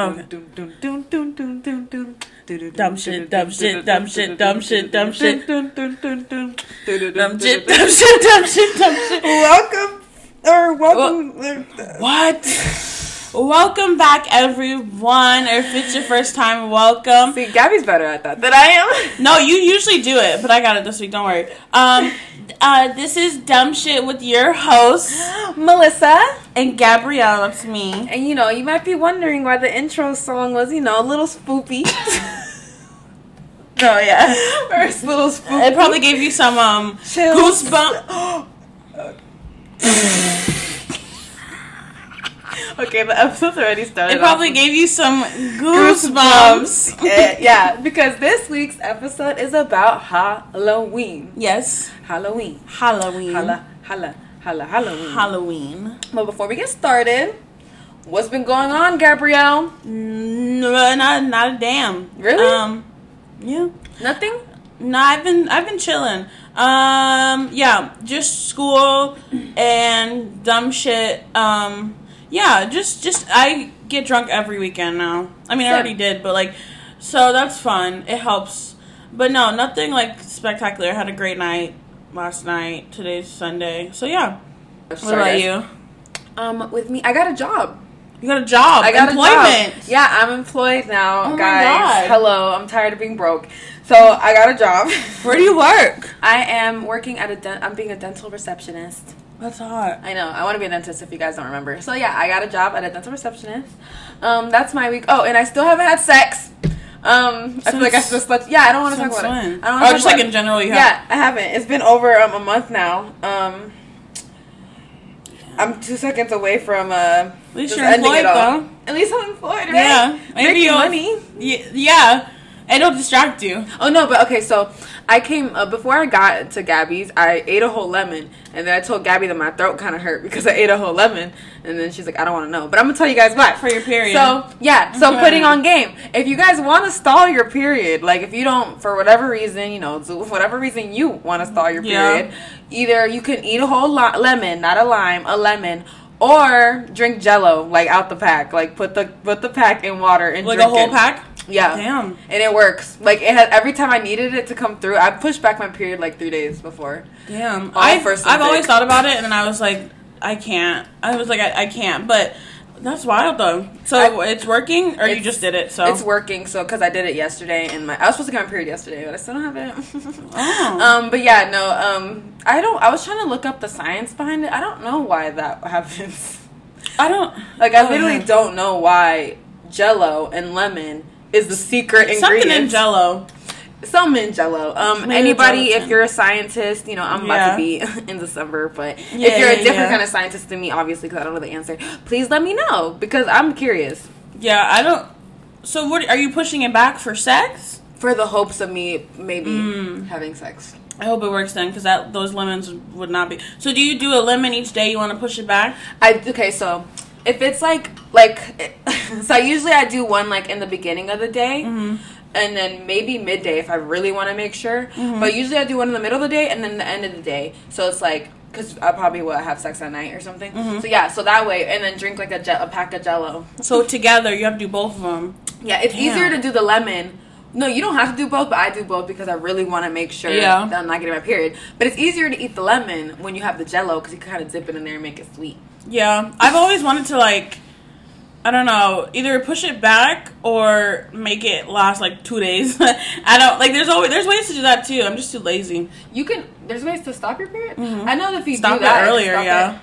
Okay. Dumb shit, dumb shit, dumb shit, dumb shit, dumb shit. Dumb shit, dumb shit, dumb shit, dumb shit. Welcome or welcome. What? Welcome back, everyone. Or if it's your first time, welcome. See, Gabby's better at that than I am. No, you usually do it, but I got it this week. Don't worry. Um, uh, this is dumb shit with your host Melissa. and Gabrielle. That's me. And you know, you might be wondering why the intro song was, you know, a little spoopy. Oh yeah. First little spoopy. It probably gave you some um goosebumps. okay, the episode's already started. It probably gave you some goosebumps. Eh, yeah, because this week's episode is about Halloween. yes. Halloween. Halloween. Holla, holla, holla, Halloween. Halloween. But before we get started, what's been going on, Gabrielle? No, not not a damn. Really? Um, yeah. Nothing? No, I've been I've been chilling. Um, yeah, just school and dumb shit. Um, yeah, just just I get drunk every weekend now. I mean, I already did, but like, so that's fun. It helps. But no, nothing like spectacular. I had a great night last night. Today's Sunday, so yeah. What about you? Um, with me, I got a job. You got a job. I got employment. job. Yeah, I'm employed now, Oh my guys. Hello, I'm tired of being broke. So I got a job. Where do you work? I am working at a. Den- I'm being a dental receptionist. That's hot. I know. I want to be a dentist. If you guys don't remember, so yeah, I got a job at a dental receptionist. Um, that's my week. Oh, and I still haven't had sex. Um, I feel like I Since- just let. Yeah, I don't want to talk about when? it. I don't Oh, just like in it. general, you have. Yeah, I haven't. It's been over um, a month now. Um, I'm two seconds away from uh. At least you're employed though. At least I'm employed, right? Yeah, maybe money. Yeah, it'll distract you. Oh no, but okay. So I came uh, before I got to Gabby's. I ate a whole lemon, and then I told Gabby that my throat kind of hurt because I ate a whole lemon. And then she's like, "I don't want to know," but I'm gonna tell you guys why. For your period. So yeah, so Okay. putting on game. If you guys want to stall your period, like if you don't, for whatever reason, you know, so whatever reason you want to stall your Yeah. period, either you can eat a whole li- lemon, not a lime, a lemon. Or drink Jello, like out the pack. Like put the put the pack in water and Like a whole it. pack. Yeah. Damn. And it works. Like it has every time I needed it to come through, I pushed back my period like three days before. Damn. I've, first I've always thought about it, and then I was like, I can't. I was like, I, I can't. But that's wild though. So I- it's working, or you just did it. So It's working. So because I did it yesterday, and my I was supposed to get my period yesterday, but I still don't have it. Oh. Um, but yeah, no. Um, I don't. I was trying to look up the science behind it. I don't know why that happens. I don't Like I Oh, literally don't know why Jello and lemon is the secret something ingredient. in Jello. Some in Jello. Um, Maybe anybody, if you're a scientist, you know I'm about Yeah. to be in December, but Yeah, if you're a different yeah. kind of scientist than me, obviously, because I don't know the answer, please let me know because I'm curious. Yeah, I don't. So what are you pushing it back for sex? For the hopes of me maybe Mm. having sex. I hope it works then, because that those lemons would not be. So do you do a lemon each day? You want to push it back? I okay, so if it's like like so usually I do one like in the beginning of the day. Mm-hmm. And then maybe midday if I really want to make sure. Mm-hmm. But usually I do one in the middle of the day and then the end of the day. So it's like because I probably will have sex at night or something. Mm-hmm. So yeah, so that way, and then drink like a, je- a pack of Jello. So together you have to do both of them. Yeah, it's Damn. easier to do the lemon. No, you don't have to do both, but I do both because I really want to make sure Yeah. that I'm not getting my period. But it's easier to eat the lemon when you have the Jello because you kind of dip it in there and make it sweet. Yeah, I've always wanted to like, I don't know, either push it back or make it last like two days. I don't like. There's always there's ways to do that too. I'm just too lazy. You can. There's ways to stop your period. I know that if you Mm-hmm. Stop do it that earlier, yeah. it.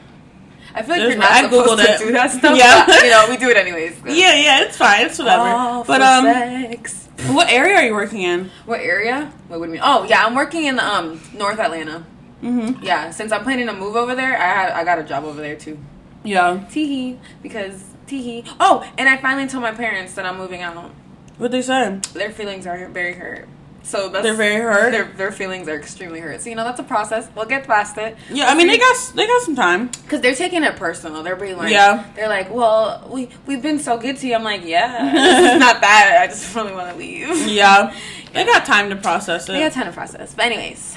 I feel like There's you're not I supposed Googled to it. do that stuff. Yeah. but, you know, we do it anyways. Yeah, yeah, it's fine. It's whatever. All but for um, sex. what area are you working in? What area? What would mean? Oh, yeah, I'm working in um North Atlanta. Mm-hmm. Yeah, since I'm planning to move over there, I had I got a job over there too. Yeah. Teehee, because teehee. Oh, and I finally told my parents that I'm moving out. What they say? Their feelings are very hurt. So that's They're very hurt? Their their feelings are extremely hurt. So you know that's a process. We'll get past it. Yeah, I mean they got they got some time. because they're taking it personal. They're being like, Yeah. they're like, well, we we've been so good to you. I'm like, yeah, it's not that. I just really want to leave. Yeah, they got time to process it. They got time to process. But anyways,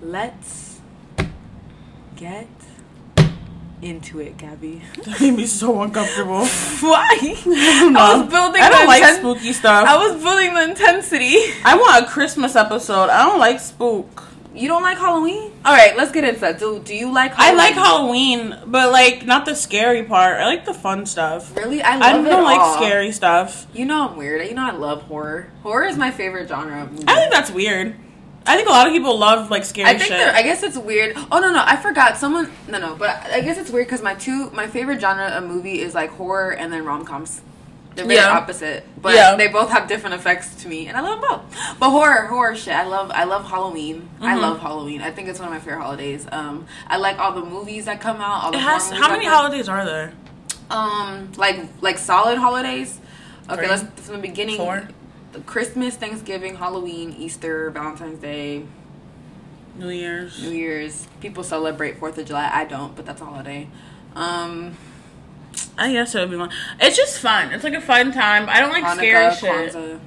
let's get into it, Gabby. That made me so uncomfortable. Why? I, know. was building. I don't the like inten- spooky stuff. I was building the intensity. I want a Christmas episode. I don't like spook. You don't like Halloween? All right, let's get into that. Do Do you like? I like Halloween, but like not the scary part. I like the fun stuff. Really, I love I don't like all. scary stuff. You know I'm weird. You know I love horror. Horror is my favorite genre. I think that's weird. I think a lot of people love like scary I think shit. I guess it's weird. Oh no no, I forgot. Someone no no, but I guess it's weird because my two my favorite genre of movie is like horror and then rom coms. They're very Yeah. opposite, but Yeah. they both have different effects to me, and I love them both. But horror, horror shit, I love. I love Halloween. I Mhm. love Halloween. I think it's one of my favorite holidays. Um, I like all the movies that come out. All the it has. How many come- holidays are there? Um, like like solid holidays. Okay, let's from the beginning. Four. The Christmas, Thanksgiving, Halloween, Easter, Valentine's Day, New Year's. New Year's. People celebrate Fourth of July. I don't, but that's a holiday. Um, I guess it would be one. It's just fun. It's like a fun time. I don't like scary Hanukkah, shit. Kwanzaa.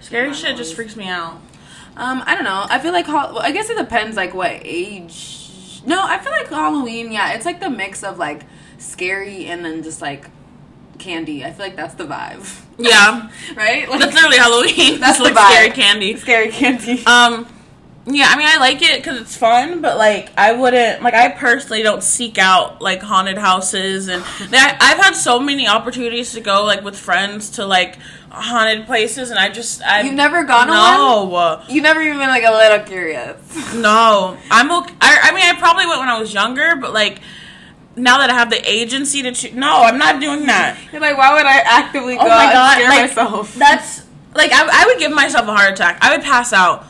Scary Not shit just freaks me out. Um, I don't know. I feel like I guess it depends like what age. No, I feel like Halloween. Yeah, it's like the mix of like scary and then just like candy. I feel like that's the vibe. Yeah, right? Like that's literally Halloween. That's like vibe. scary candy. scary candy. Um, yeah, I mean, I like it because it's fun, but like, I wouldn't like. I personally don't seek out like haunted houses, and I, I've had so many opportunities to go like with friends to like haunted places, and I just I You've never gone no, You never even been like a little curious. no. I'm okay. I, I mean, I probably went when I was younger, but like now that I have the agency to choose, no, I'm not doing that. You're like, why would I actively oh go Oh my and god, scare like, myself? That's like I, I would give myself a heart attack. I would pass out.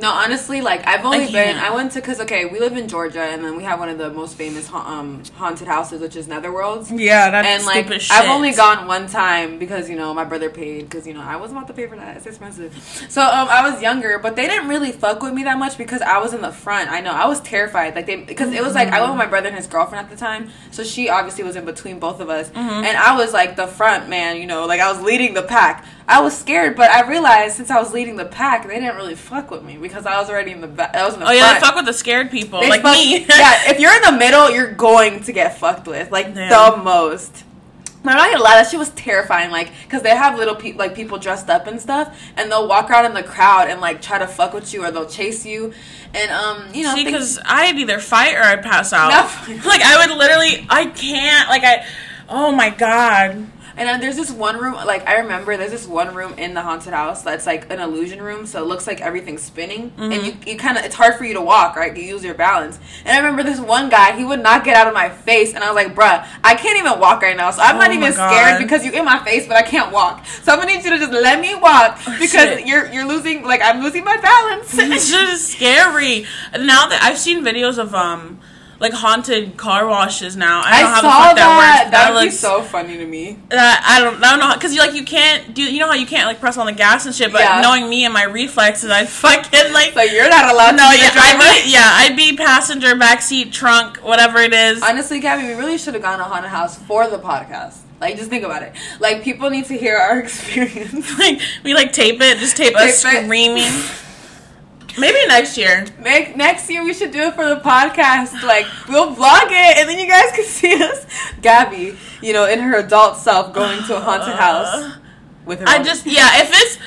No, honestly, like I've only I been. I went to because okay, we live in Georgia, and then we have one of the most famous ha- um, haunted houses, which is Netherworlds. Yeah, that's and like shit. I've only gone one time because you know my brother paid because you know I wasn't about to pay for that. It's expensive. So um, I was younger, but they didn't really fuck with me that much because I was in the front. I know I was terrified. Like they because it was like I went with my brother and his girlfriend at the time, so she obviously was in between both of us, Mm-hmm. and I was like the front man. You know, like I was leading the pack. I was scared, but I realized since I was leading the pack, they didn't really fuck with me because I was already in the back. I was in the Oh yeah, they fuck with the scared people They like fuck- me. yeah, if you're in the middle, you're going to get fucked with, like Damn. the most. I'm not gonna lie, that shit was terrifying. Like, cause they have little people, like people dressed up and stuff, and they'll walk around in the crowd and like try to fuck with you, or they'll chase you, and um, you know, See, things- because I'd either fight or I'd pass out. No. like I would literally, I can't. Like I, oh my god. And then there's this one room, like I remember, there's this one room in the haunted house that's like an illusion room, so it looks like everything's spinning, and you, you kind of, it's hard for you to walk, right? You use your balance. And I remember this one guy, he would not get out of my face, and I was like, bruh, I can't even walk right now, so I'm Oh not even God. scared because you in my face, but I can't walk. So I'm gonna need you to just let me walk because shit. you're you're losing, like I'm losing my balance. It's just scary. Now that I've seen videos of um like haunted car washes now, I I don't know how saw that. that works. That would be looks- so funny to me. Uh, I don't, I don't know, because you like you can't do. You know how you can't like press on the gas and shit. But Yeah. knowing me and my reflexes, I'd fucking like. So you're not allowed no, to be yeah. I would, yeah, I'd be passenger, backseat, trunk, whatever it is. Honestly, Gabby, we really should have gone to haunted house for the podcast. Like, just think about it. Like, people need to hear our experience. like we like tape it, just tape, us Tape it. screaming. Maybe next year. Next year, we should do it for the podcast. Like, we'll vlog it, and then you guys can see us. Gabby, you know, in her adult self, going to a haunted uh, house with her. I own- just yeah, if it's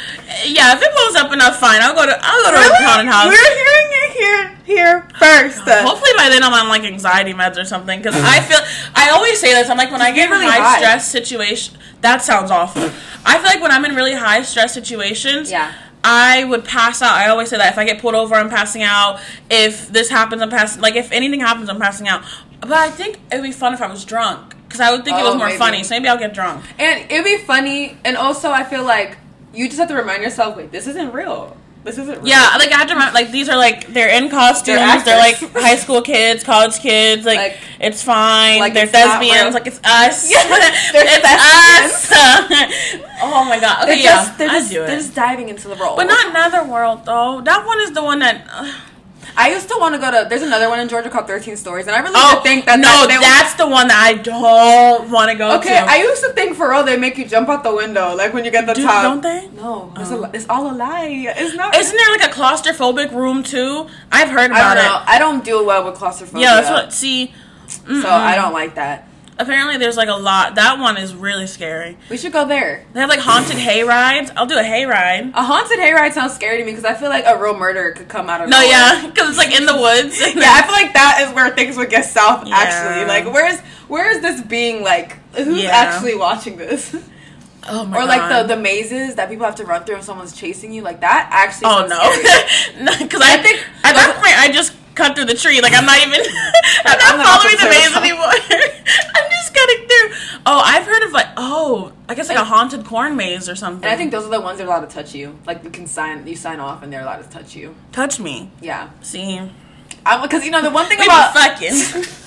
yeah, if it blows up enough, fine. I'll go to I'll go to Really? a haunted house. We're hearing it here, here first. Oh, hopefully by then I'm on like anxiety meds or something because I mm. feel I always say this. I'm like when I get in really high, high. stress situation. That sounds awful. I feel like when I'm in really high stress situations, Yeah. I would pass out. I always say that if I get pulled over, I'm passing out. If this happens, I'm passing. Like if anything happens, I'm passing out. But I think it would be fun if I was drunk because I would think it Oh, was more maybe. funny. So maybe I'll get drunk. And it'd be funny, and also, I feel like you just have to remind yourself, wait, this isn't real. This isn't real. Yeah, like I have to remember, like these are like they're in costumes. They're They're, like high school kids, college kids. Like, Like- it's fine. like they're thespians. Like it's us. Yeah, they're it's us. oh my god. They're Okay, just, yeah, they're, just, do it. they're just diving into the role. but not Netherworld though. That one is the one that. Uh, I used to want to go to. There's another one in Georgia called 13 Stories, and I really oh, think that. no, that they that's the one that I don't want to go Okay, to. I used to think for real they make you jump out the window, like when you get the Do- top. don't they? No, it's, Oh. a, it's all a lie. It's not. Isn't there like a claustrophobic room too? I've heard I about don't know. it. I don't deal well with claustrophobia. Yeah, that's what. See, So I don't like that. Apparently, there's like a lot. That one is really scary. We should go there. They have like haunted hay rides. I'll do a hay ride. A haunted hay ride sounds scary to me because I feel like a real murder could come out of No, nowhere. yeah, because it's like in the woods. Yeah, I feel like that is where things would get south. Yeah. Actually, like where's where is this being like? Who's Yeah. actually watching this? oh my god. or like God. the the mazes that people have to run through if someone's chasing you. Like that actually. Oh no, because I, I think- at that point I just cut through the tree. Like I'm not even. I'm not I'm following the maze anymore. I'm just cutting through. Oh, I've heard of like oh, I guess like a haunted corn maze or something. And I think those are the ones that are allowed to touch you. Like you can sign, you sign off, and they're allowed to touch you. touch me. Yeah, See, because you know the one thing about fucking.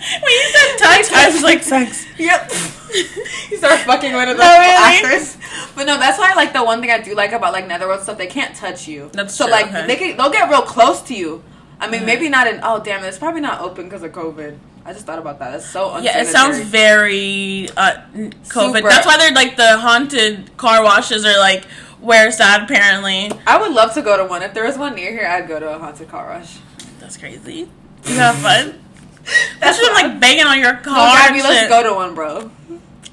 when you said touch, I was like sex. Yep. you start fucking one of the No, really? actors. But no, that's why like the one thing I do like about like Netherworld stuff, they can't touch you. That's so true, like okay. they can they'll get real close to you. I mean, maybe not in. Oh damn, it's probably not open because of COVID. I just thought about that. That's so unsanitary. Yeah, it sounds very uh, COVID. Super. That's why they're like the haunted car washes are like where it's at. Apparently, I would love to go to one. If there was one near here, I'd go to a haunted car wash. that's crazy. You have fun. That's just like banging on your car. No, Gabby, let's go to one, bro.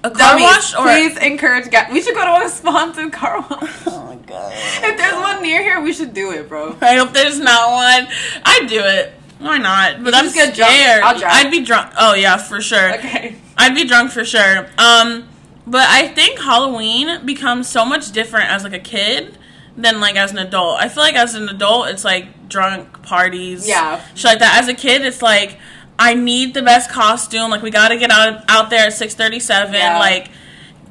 A car Dummies, wash or please encourage. Gabby. We should go to one haunted car wash. Oh my god. if there's one near here, we should do it, bro. I hope there's not one. I'd do it. Why not? But I'm just get drunk. scared. I'll drive. I'd be drunk. Oh yeah, for sure. Okay. I'd be drunk for sure. Um, but I think Halloween becomes so much different as like a kid than like as an adult. I feel like as an adult, it's like drunk parties, Yeah. shit like that. As a kid, it's like I need the best costume. Like we got to get out out there at six thirty seven. Yeah. Like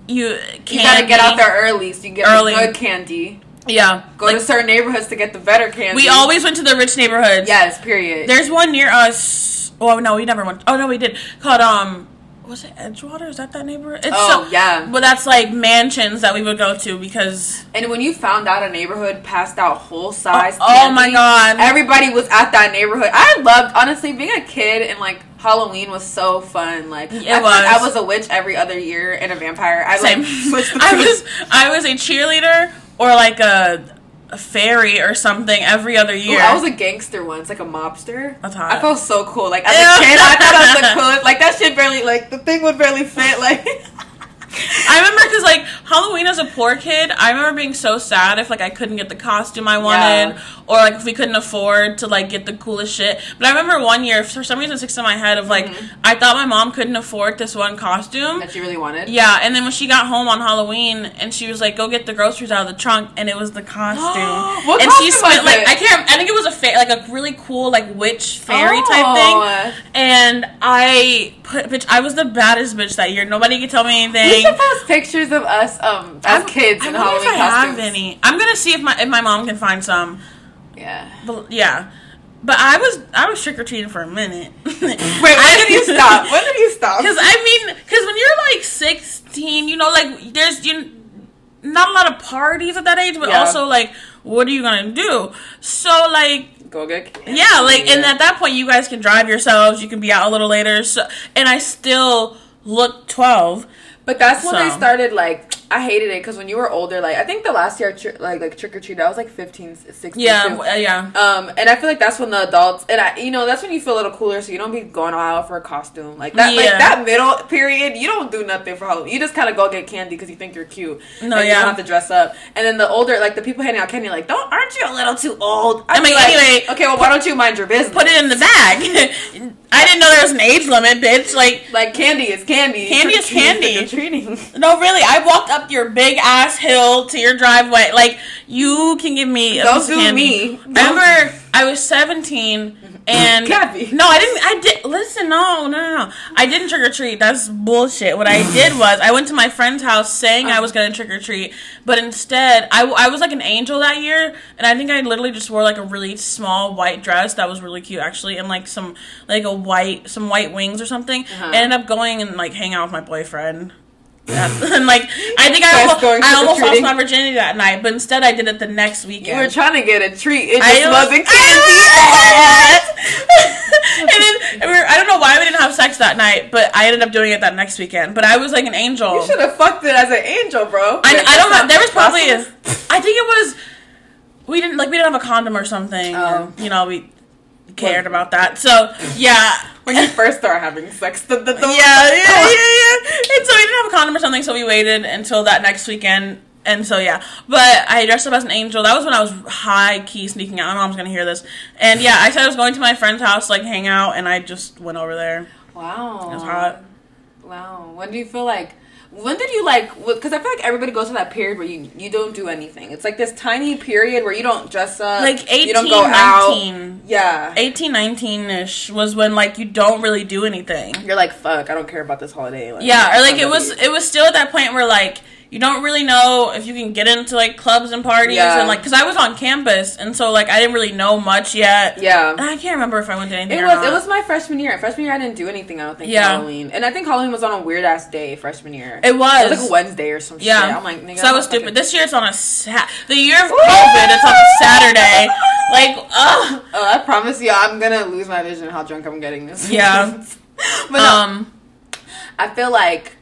you, You gotta get out there early so you get Early. the good candy. Yeah, Go like, to certain neighborhoods to get the better candy. we always went to the rich neighborhoods. yes, period. There's one near us. Oh no, we never went. Oh no, we did. Called um, was it Edgewater? Is that that neighborhood? It's Oh, so, yeah. But that's like mansions that we would go to because. and when you found out a neighborhood passed out whole oh, size, Oh, oh my God. Everybody was at that neighborhood. I loved honestly being a kid and like Halloween was so fun. Like It I was. I was a witch every other year and a vampire. I Same. like I was I was a cheerleader or like a, a fairy or something every other year. Ooh, I was a gangster once, like a mobster. That's hot. I felt so cool. Like as a kid, I thought I was the coolest. Like that shit barely, like the thing would barely fit. Like I remember because like Halloween as a poor kid, I remember being so sad if like I couldn't get the costume I wanted, Yeah. Or like if we couldn't afford to like get the coolest shit. But I remember one year, for some reason, it sticks in my head of like Mm-hmm. I thought my mom couldn't afford this one costume. that you really wanted. Yeah, and then when she got home on Halloween, and she was like, "Go get the groceries out of the trunk," and it was the costume. What and costume she spent was like it? I can't. I think it was a fa- like a really cool like witch fairy Oh. type thing. And I put bitch. I was the baddest bitch that year. Nobody could tell me anything. We should post pictures of us um as I'm- kids I in Halloween if I costumes. have any. I'm gonna see if my if my mom can find some. Yeah. But yeah, but I was I was trick or treating for a minute. Wait, when did you stop? When did you stop? Because I mean, because when you're like 16, you know, like there's you not a lot of parties at that age, but Yeah. also like, what are you gonna do? So like, Go get candy. yeah, like, and at that point, you guys can drive yourselves. You can be out a little later. So, and I still look 12. But that's when they So. started like I hated it because when you were older, like I think the last year tri- like like trick or treat, I was like 15, 16. Yeah, uh, yeah. Um, and I feel like that's when the adults and I, you know, that's when you feel a little cooler, so you don't be going all out for a costume like that. Like that middle period, you don't do nothing for Halloween. You just kind of go get candy because you think you're cute. No, and You yeah. don't have to dress up. And then the older, like the people handing out candy, like, don't aren't you a little too old? I I'd mean, like, anyway, okay, well, why don't you mind your business? Put it in the bag. I didn't know there was an age limit, bitch. Like, like candy is candy. Candy is candy. Treating. no, really. I walked up your big ass hill to your driveway. Like, you can give me a Don't do me. I remember I was 17 and Gabby. no, I didn't. I did listen. No, no, no, no. I didn't trick or treat. That's bullshit. What I did was I went to my friend's house saying I was gonna trick or treat, but instead I, I was like an angel that year, and I think I literally just wore like a really small white dress that was really cute actually, and like some like a white some white wings or something. Uh-huh. I ended up going and like hanging out with my boyfriend. And like I think I almost, I almost lost my virginity that night, but instead I did it the next You weekend. were trying to get a treat. It I just was- wasn't I candy. and then we were, I don't know why we didn't have sex that night, but I ended up doing it that next weekend. But I was like an angel. You should have fucked it as an angel, bro. I, I don't know. There was probably a? I think it was we didn't like we didn't have a condom or something. Oh. Or, you know we cared about that. So yeah, when you first start having sex, the, the, the yeah, yeah, yeah, yeah. And so we didn't have a condom or something, so we waited until that next weekend. And so yeah, but I dressed up as an angel. That was when I was high key sneaking out. My mom's gonna hear this. And yeah, I said I was going to my friend's house, like hang out, and I just went over there. Wow, It was hot. Wow. When do you feel like? When did you like? Because I feel like everybody goes to that period where you you don't do anything. It's like this tiny period where you don't dress up, Like 18, you don't go out. 19. Yeah, 18, 19 ish was when like you don't really do anything. you're like fuck. I don't care about this holiday. Like, Yeah, or like it was it was still at that point where like you don't really know if you can get into like clubs and parties Yeah. and like because I was on campus and so like I didn't really know much yet. Yeah. And I can't remember if I went to anything. It or was not. it was my freshman year. Freshman year, I didn't do anything. I don't think. Yeah. Halloween, and I think Halloween was on a weird ass day freshman year. It was. It was like a Wednesday or some Yeah, shit. I'm like, nigga, so I'm was fucking- stupid. This year it's on a Sat. The year of COVID, it's on a Saturday. Like, ugh. Oh, I promise you, I'm gonna lose my vision how drunk I'm getting this. Yeah. but no, Um, I feel like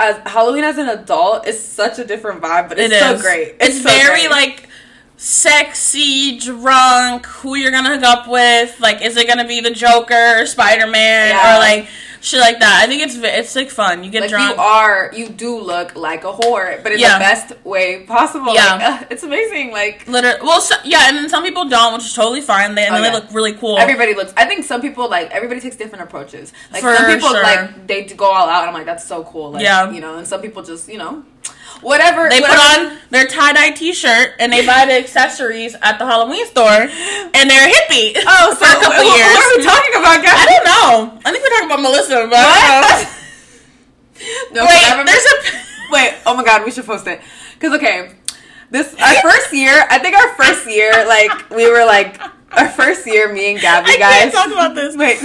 as Halloween as an adult is such a different vibe, but it's it so great. It's, so very great. like sexy, drunk. Who you're gonna hook up with? Like, is it gonna be the Joker, Spider Man, Yeah. or like shit like that? I think it's it's like fun. You get like drunk. you are, you do look like a whore, but in Yeah. the best way possible. Yeah. Like, uh, it's amazing. Like Literally, well, so, yeah, and then some people don't, which is totally fine. They and Oh, yeah. they look really cool. Everybody looks. I think some people like everybody takes different approaches. Like For some people sure. like they go all out. And I'm like that's so cool. Like, Yeah. you know. And some people just you know, whatever. they put on their tie dye t shirt and they buy the accessories at the Halloween store, and they're a hippie. Oh, for a couple what, years. What are we talking about, guys? I don't know. I think we're talking about Melissa, but I don't know. What? no, Wait, there's a Wait, oh my god, we should post it. Cause okay, this our first year. I think our first year, like we were like our first year, me and Gabby I guys. talk about this. Wait.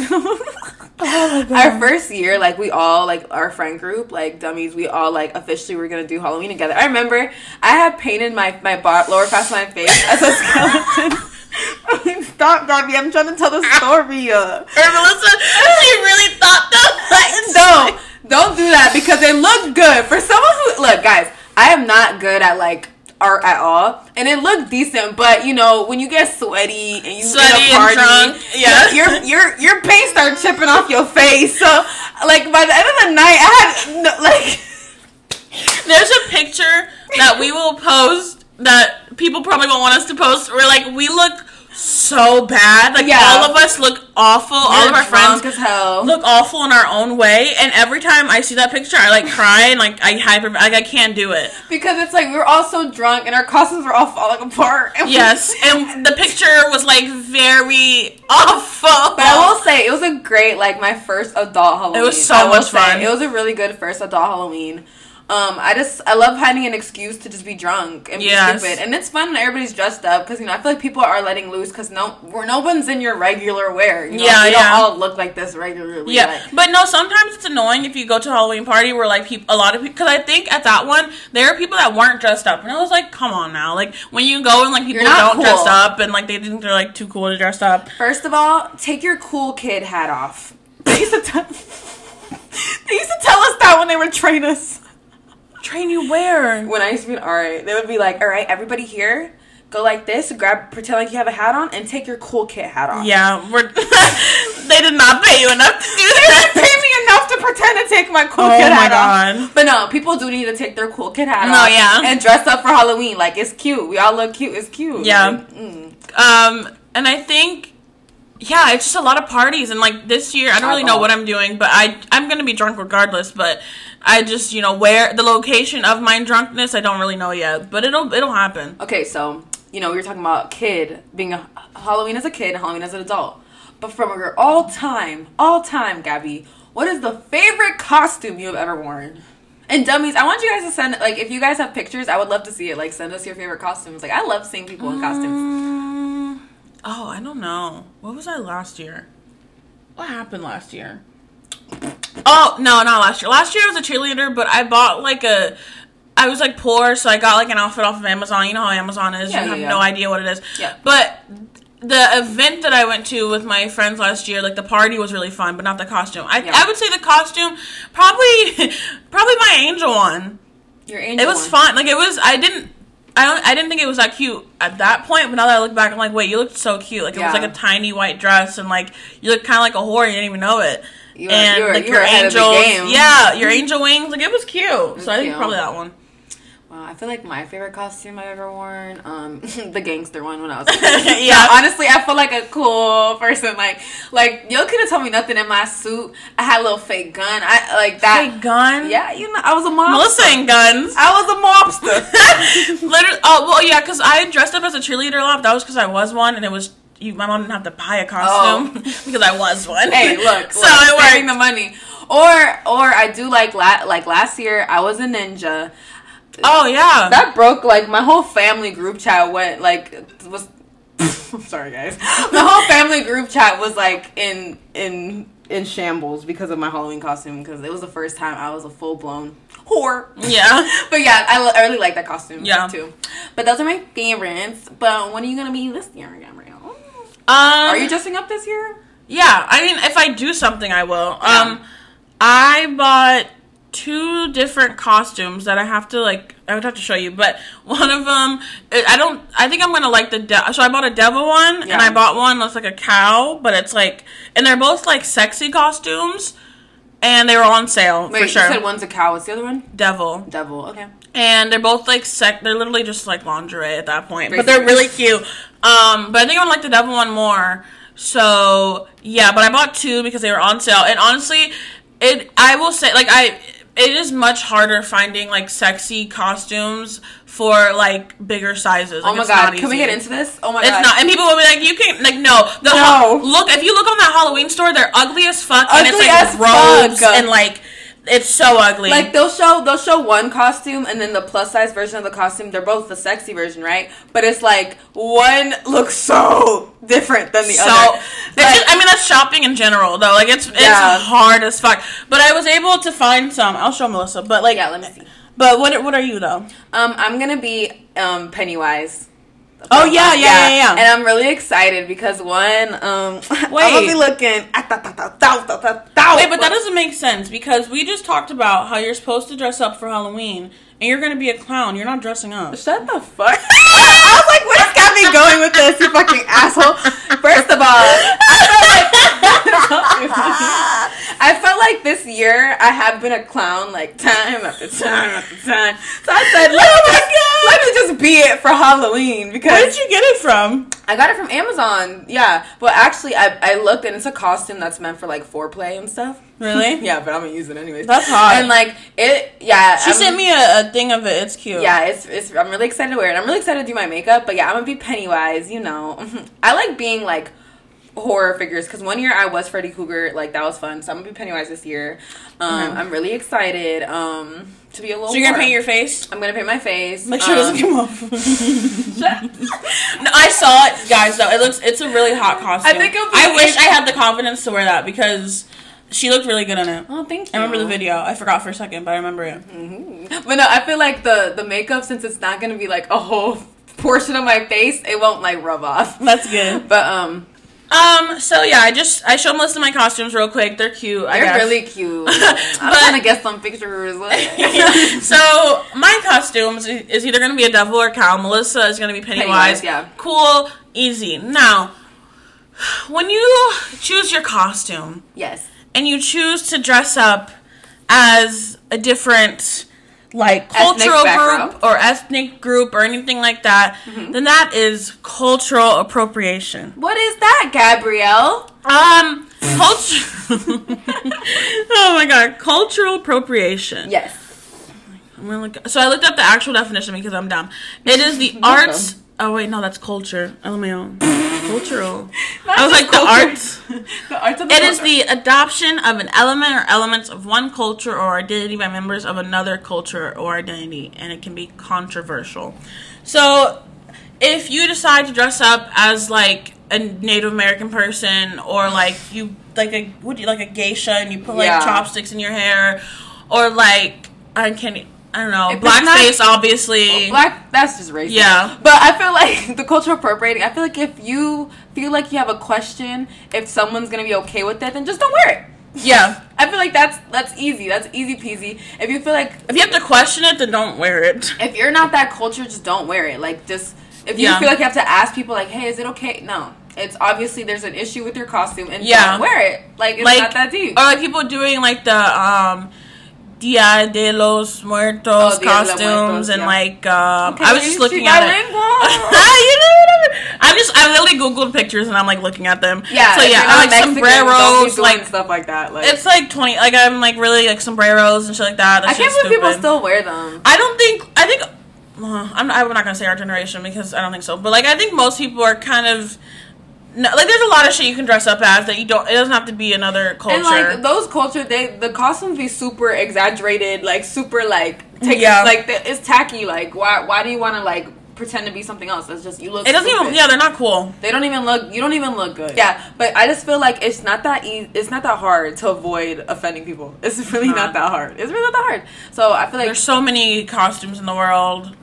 Oh Our first year, like we all, like our friend group, like dummies, we all like officially were gonna do Halloween together. I remember I had painted my my bar, lower half of my face as a skeleton. Stop, Gabby! I'm trying to tell the story. Uh. Melissa, she really thought that. No, don't do that because it looked good for someone who look, guys. I am not good at like art at all, and it looked decent. But you know, when you get sweaty and you Sweaty get a and party, drunk, yeah. your your your paint start chipping off your face. So, like by the end of the night, I had no, like. There's a picture that we will post that people probably won't want us to post. Where like we look so bad. Like Yeah. all of us look awful. all of our friends look awful in our own way. And every time I see that picture, I like cry and like I hyper. Like I can't do it. because it's like we were all so drunk and our costumes were all falling apart. And we- Yes, and the picture was like very awful. But I will say it was a great like my first adult Halloween. It was so much fun. It was a really good first adult Halloween. Um, I just I love having an excuse to just be drunk and be Yes. stupid, and it's fun when everybody's dressed up because you know I feel like people are letting loose because no we're no one's in your regular wear. You know? Yeah, we yeah. don't all look like this regularly. Yeah, like- but no. Sometimes it's annoying if you go to a Halloween party where like people, a lot of people. Because I think at that one there are people that weren't dressed up, and I was like, come on now. Like when you go and like people don't dress up and like they think they're like too cool to dress up. First of all, take your cool kid hat off. They used to tell they used to tell us that when they would train us. Train you where? when I used to be in RA, they would be like, "All right, everybody here, go like this, grab, pretend like you have a hat on, and take your cool kid hat off." Yeah, they did not pay you enough to do they didn't pay me enough to pretend to take my cool Oh kid my hat God. off. But no, people do need to take their cool kid hat No, off. yeah. and dress up for Halloween. Like it's cute. We all look cute. It's cute. Yeah. Like, mm. Um, and I think, yeah, it's just a lot of parties, and like this year, I don't really know what I'm doing, but I I'm gonna be drunk regardless. But I just you know where the location of my drunkenness, I don't really know yet, but it'll it'll happen. Okay, so you know we were talking about kid being a Halloween as a kid and Halloween as an adult. But from your all time, all time, Gabby, what is the favorite costume you have ever worn? And dummies, I want you guys to send like if you guys have pictures, I would love to see it. Like send us your favorite costumes. Like I love seeing people in costumes. Mm, oh, I don't know. What was I last year? What happened last year? Oh no, not last year. Last year I was a cheerleader, but I bought like a. I was like poor, so I got like an outfit off of Amazon. You know how Amazon is. Yeah, you yeah, have yeah. no idea what it is. Yeah. But the event that I went to with my friends last year, like the party was really fun, but not the costume. I. I would say the costume, probably, probably my angel one. Your angel. It was one. fun. Like it was. I didn't. I don't, I didn't think it was that cute at that point, but now that I look back, I'm like, wait, you looked so cute. Like it was like a tiny white dress, and like you look kind of like a whore. You didn't even know it. You were- and you were- like you your were ahead of angels, yeah, your angel wings. Like it was cute. so I think cute. probably that one. Wow, I feel like my favorite costume I've ever worn, um, the gangster one when I was a. Yeah. honestly, I feel like a cool person. Like, like y'all could have told me nothing in my suit. I had a little fake gun. I like that. Fake gun. Yeah, you know, I was a mobster. Melissa ain't guns. I was a mobster. Literally, oh well, yeah, because I dressed up as a cheerleader a lot. That was because I was one, and it was you, my mom didn't have to buy a costume oh. because I was one. Oh. hey, look, so look, saving worked. the money. Or, or I do like la- like last year I was a ninja. Oh yeah, that broke like my whole family group chat went like was I'm sorry guys. My whole family group chat was like in in in shambles because of my Halloween costume because it was the first time I was a full blown whore. yeah. But yeah, I, I really like that costume Yeah. too. But those are my favorites. But when are you gonna be this year, Gabrielle? Um, Are you dressing up this year? Yeah, I mean, if I do something, I will. Yeah. Um, I bought two different costumes that I have to like. I would have to show you, but one of them, I don't. I think I'm gonna like the. De- so I bought a devil one, and I bought one that's like a cow, but it's like, and they're both like sexy costumes, and they were on sale Wait, for sure. you said one's a cow. What's the other one? devil, Devil. Okay. and they're both like sec. They're literally just like lingerie at that point, but they're really cute. Um, but I think I would like the devil one more. So yeah, but I bought two because they were on sale, and honestly, it. I will say, like I. It is much harder finding like sexy costumes for like bigger sizes. Oh Like, my it's god, can we get into this? Oh my It's god. It's not, and people will be like, "You can't. like no." The No. look if you look on that Halloween store, they're ugly as fuck, and it's Ugly like as robes fuck. and like it's so ugly. Like they'll show they'll show one costume and then the plus size version of the costume. They're both the sexy version, right? But it's like one looks so different than the so other. it's Like, just- I mean that's shopping in general though. Like it's it's Yeah. hard as fuck. But I was able to find some. I'll show Melissa. But like yeah, let me see. But what what are you though? Um, I'm gonna be um Pennywise. Oh, yeah, yeah, yeah, yeah. And I'm really excited because one, um, I'm gonna be looking. Wait, but that doesn't make sense because we just talked about how you're supposed to dress up for Halloween and you're gonna be a clown. You're not dressing up. Shut the fuck. I was like, where's got me going with this, you fucking asshole? First of all, I felt like I felt like this year I have been a clown like time after time after time. So I said, let oh me, just, let me just be it for Halloween because Where did you get it from? I got it from Amazon. Yeah, but actually, I I looked and it's a costume that's meant for like foreplay and stuff. Really? Yeah, but I'm gonna use it anyways. That's hot. And like it, yeah. She I'm- sent me a, a thing of it. It's cute. yeah, it's, it's I'm really excited to wear it. I'm really excited to do my makeup, but yeah, I'm gonna be Pennywise. You know, I like being like horror figures because one year I was Freddy Krueger. Like that was fun. So I'm gonna be Pennywise this year. Um, Okay. I'm really excited um, to be a little. So you're gonna paint your face? I'm gonna paint my face. Make sure it um, doesn't come off. no, I saw it, guys. Though it looks, it's a really hot costume. I think it'll be- I wish I had the confidence to wear that because she looked really good on it. Oh, thank you. I remember the video. I forgot for a second, but I remember it. Mhm. But no, I feel like the the makeup since it's not gonna be like a whole portion of my face, it won't like rub off. That's good. But um, Um. So yeah, I just I showed of my costumes real quick. They're cute. They're guess. really cute. But- I'm trying to get some pictures. so my costumes is either gonna be a devil or cow. Melissa is gonna be Pennywise. Pennywise, yeah. Cool, easy. Now, when you choose your costume yes. And you choose to dress up as a different like cultural group or ethnic group or anything like that, Mm-hmm. then that is cultural appropriation. What is that, Gabrielle? Um, culture. oh my god, cultural appropriation. Yes. I'm gonna look, so I looked up the actual definition because I'm dumb. It is the arts. Oh wait, no, that's culture. LMAO. Cultural. I was like the arts. the arts of the culture. It is the adoption of an element or elements of one culture or identity by members of another culture or identity, and it can be controversial. So, if you decide to dress up as like a Native American person, or like you like a would you like a geisha and you put like Yeah. chopsticks in your hair, or like I can I don't know If it's not- blackface, obviously. black. That's just racist. Yeah. But I feel like the cultural appropriating. I feel like if you feel like you have a question, if someone's gonna be okay with it, then just don't wear it. Yeah. I feel like that's that's easy. That's easy peasy. If you feel like If you have to question it, then don't wear it. if you're not that culture, just don't wear it. Like just if you Yeah. feel like you have to ask people like, hey, is it okay? No. It's obviously there's an issue with your costume and Yeah. don't wear it. Like it's Like- not that deep. Or like people doing like the um Dia de los Muertos Oh, Dia de los costumes Muertos, and yeah. like um Okay, I was just looking at it. you know whatever. I mean? I'm just I literally googled pictures and I'm like looking at them. yeah. So yeah, I like Mexican, sombreros, like stuff like that. Like it's like twenty like I'm like really like sombreros and shit like that. I can't believe people still wear them. I don't think I think uh, I'm, I'm not gonna say our generation because I don't think so. But like I think most people are kind of no, like there's a lot of shit you can dress up as that you don't. It doesn't have to be another culture. And like those culture, they the costumes be super exaggerated, like super like take Yeah. like the, it's tacky. Like why why do you want to like pretend to be something else? That's just you look. it doesn't even. Yeah, they're not cool. They don't even look. You don't even look good. Yeah, but I just feel like it's not that easy. It's not that hard to avoid offending people. It's really Nah. not that hard. It's really not that hard. So I feel like There's so many costumes in the world.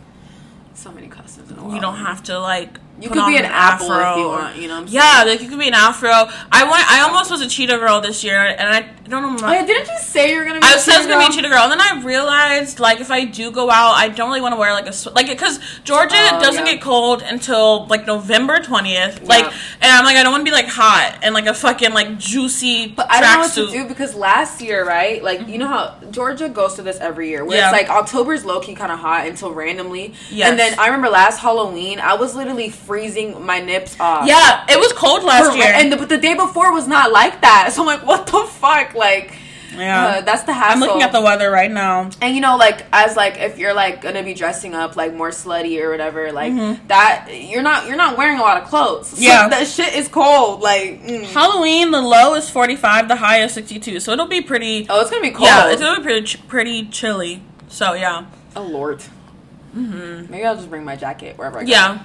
so many costumes in the world. You don't have to like. You could be on an apple if afro you want. You know. What I'm Yeah, saying? like you could be an afro. I want. I almost was a cheetah girl this year, and I don't know. Oh yeah, didn't you say you were gonna be? I a said I was gonna be a cheetah girl, and then I realized like if I do go out, I don't really want to wear like a like because Georgia Oh, doesn't yeah. get cold until like November twentieth. Like, Yeah. and I'm like I don't want to be like hot and like a fucking like juicy But I don't know what to do because last year, right? Like you know mm-hmm. how Georgia goes through this every year, where Yeah. it's like October's low key kind of hot until randomly, Yes. and then I remember last Halloween, I was literally freezing my nips off. Yeah, it was cold last For- year. and the, but the day before was not like that. So I'm like, what the fuck? Like, yeah, uh, that's the hassle. I'm looking at the weather right now. and you know, like as like if you're like gonna be dressing up like more slutty or whatever, like that, you're not you're not wearing a lot of clothes. So Mm-hmm. Yeah. that shit is cold. Like, mm. Halloween, the low is 45, the high is 62, so it'll be pretty. oh, it's gonna be cold. Yeah, it's gonna be pretty ch- pretty chilly. So yeah, oh lord. Mm-hmm. Maybe I'll just bring my jacket wherever I go. yeah.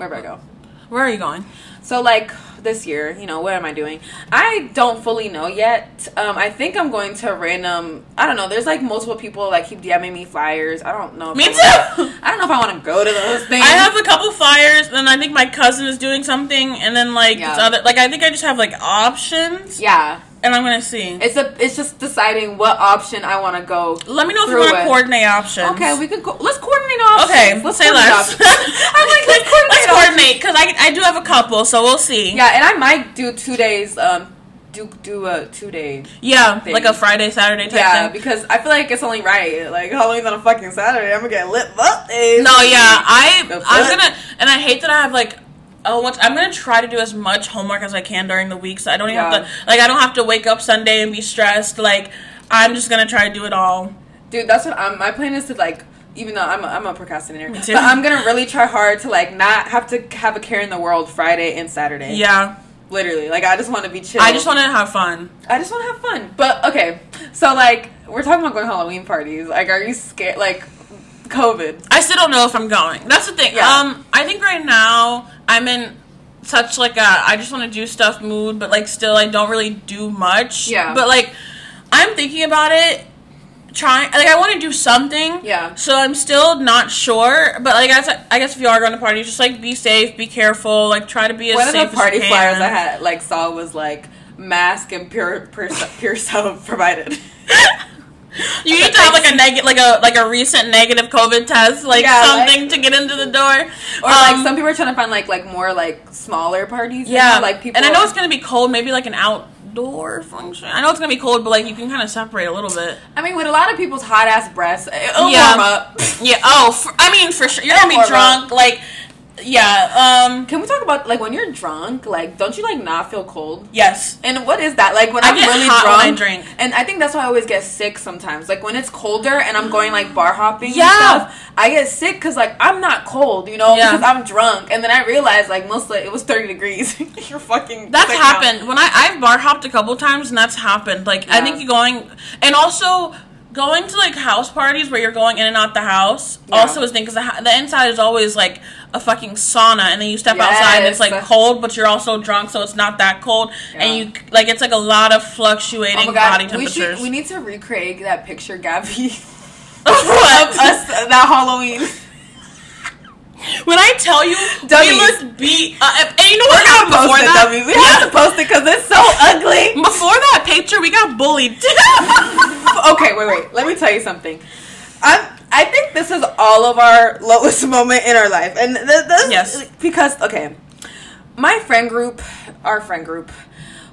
Wherever I go. Where are you going? So like this year, you know, what am I doing? I don't fully know yet. Um, I think I'm going to random. I don't know. There's like multiple people like keep DMing me flyers. I don't know. If Me I too. wanna- I don't know if I want to go to those things. I have a couple flyers, and I think my cousin is doing something, and then like Yeah. other like I think I just have like options, Yeah, and I'm gonna see. it's a. It's just deciding what option I want to go. Let me know if you want to coordinate options. Okay, we can. Co- let's coordinate options. Okay, let's say less. I'm like, let's coordinate. Let's coordinate because I I do have a couple, so we'll see. Yeah, and I might do two days. Um, do do a two day Yeah, Thing. like a Friday, Saturday type Yeah, thing. because I feel like it's only right. Like Halloween's on a fucking Saturday. I'm gonna get lit up. No, yeah, I I'm gonna, and I hate that I have like. Oh, what's, I'm gonna try to do as much homework as I can during the week, so I don't even Yeah. have to like I don't have to wake up Sunday and be stressed. Like I'm just gonna try to do it all. dude, that's what I'm. My plan is to like. Even though I'm a, I'm a procrastinator, but I'm gonna really try hard to like not have to have a care in the world Friday and Saturday. Yeah, literally. Like I just want to be chill. I just want to have fun. I just want to have fun. But okay, so like we're talking about going to Halloween parties. Like, are you scared? Like, COVID. I still don't know if I'm going. That's the thing. Yeah. Um, I think right now I'm in such like a I just want to do stuff mood, but like still I don't really do much. Yeah. But like I'm thinking about it, trying like I want to do something. Yeah. So I'm still not sure, but like I guess, I guess if you are going to parties, just like be safe, be careful, like try to be as One of the party flyers. I had like saw was like mask and pure pure, pure self provided. You need to have like a negative, like a like a recent negative COVID test, like Yeah, something like- to get into the door, Or like some people are trying to find like like more like smaller parties. Um, Yeah, like people. and I know it's gonna be cold. Maybe like an outdoor function. I know it's gonna be cold, but like you can kind of separate a little bit. I mean, with a lot of people's hot ass breasts, it'll Yeah. warm up. Yeah. Oh, for, I mean, for sure, you're gonna be drunk. Like, yeah. Um. Can we talk about like when you're drunk? Like, don't you like not feel cold? Yes. And what is that? Like when I I'm get really hot when drunk, I drink. and I think that's why I always get sick sometimes. Like when it's colder and I'm going like bar hopping Yeah. and stuff, I get sick because like I'm not cold, you know, Yeah. because I'm drunk. And then I realize like mostly it was 30 degrees. you're fucking. That's sick now. happened when I I've bar hopped a couple times, and that's happened. Like I think you're going, and also going to like house parties where you're going in and out the house Yeah. also is thing because the, the inside is always like a fucking sauna, and then you step outside and it's like cold, but you're also drunk, so it's not that cold, Yeah. and you like it's like a lot of fluctuating Oh my god, body we temperatures. should. We need to recreate that picture, Gabby, of us that Halloween. When I tell you, Dummies. we looked beat. Uh, and you know We're what gonna post before it. We have to post it because it's so ugly. Before that picture, we got bullied. okay, wait, wait. Let me tell you something. I I think this is all of our lowest moment in our life, and th- this, Yes. because okay, my friend group, our friend group,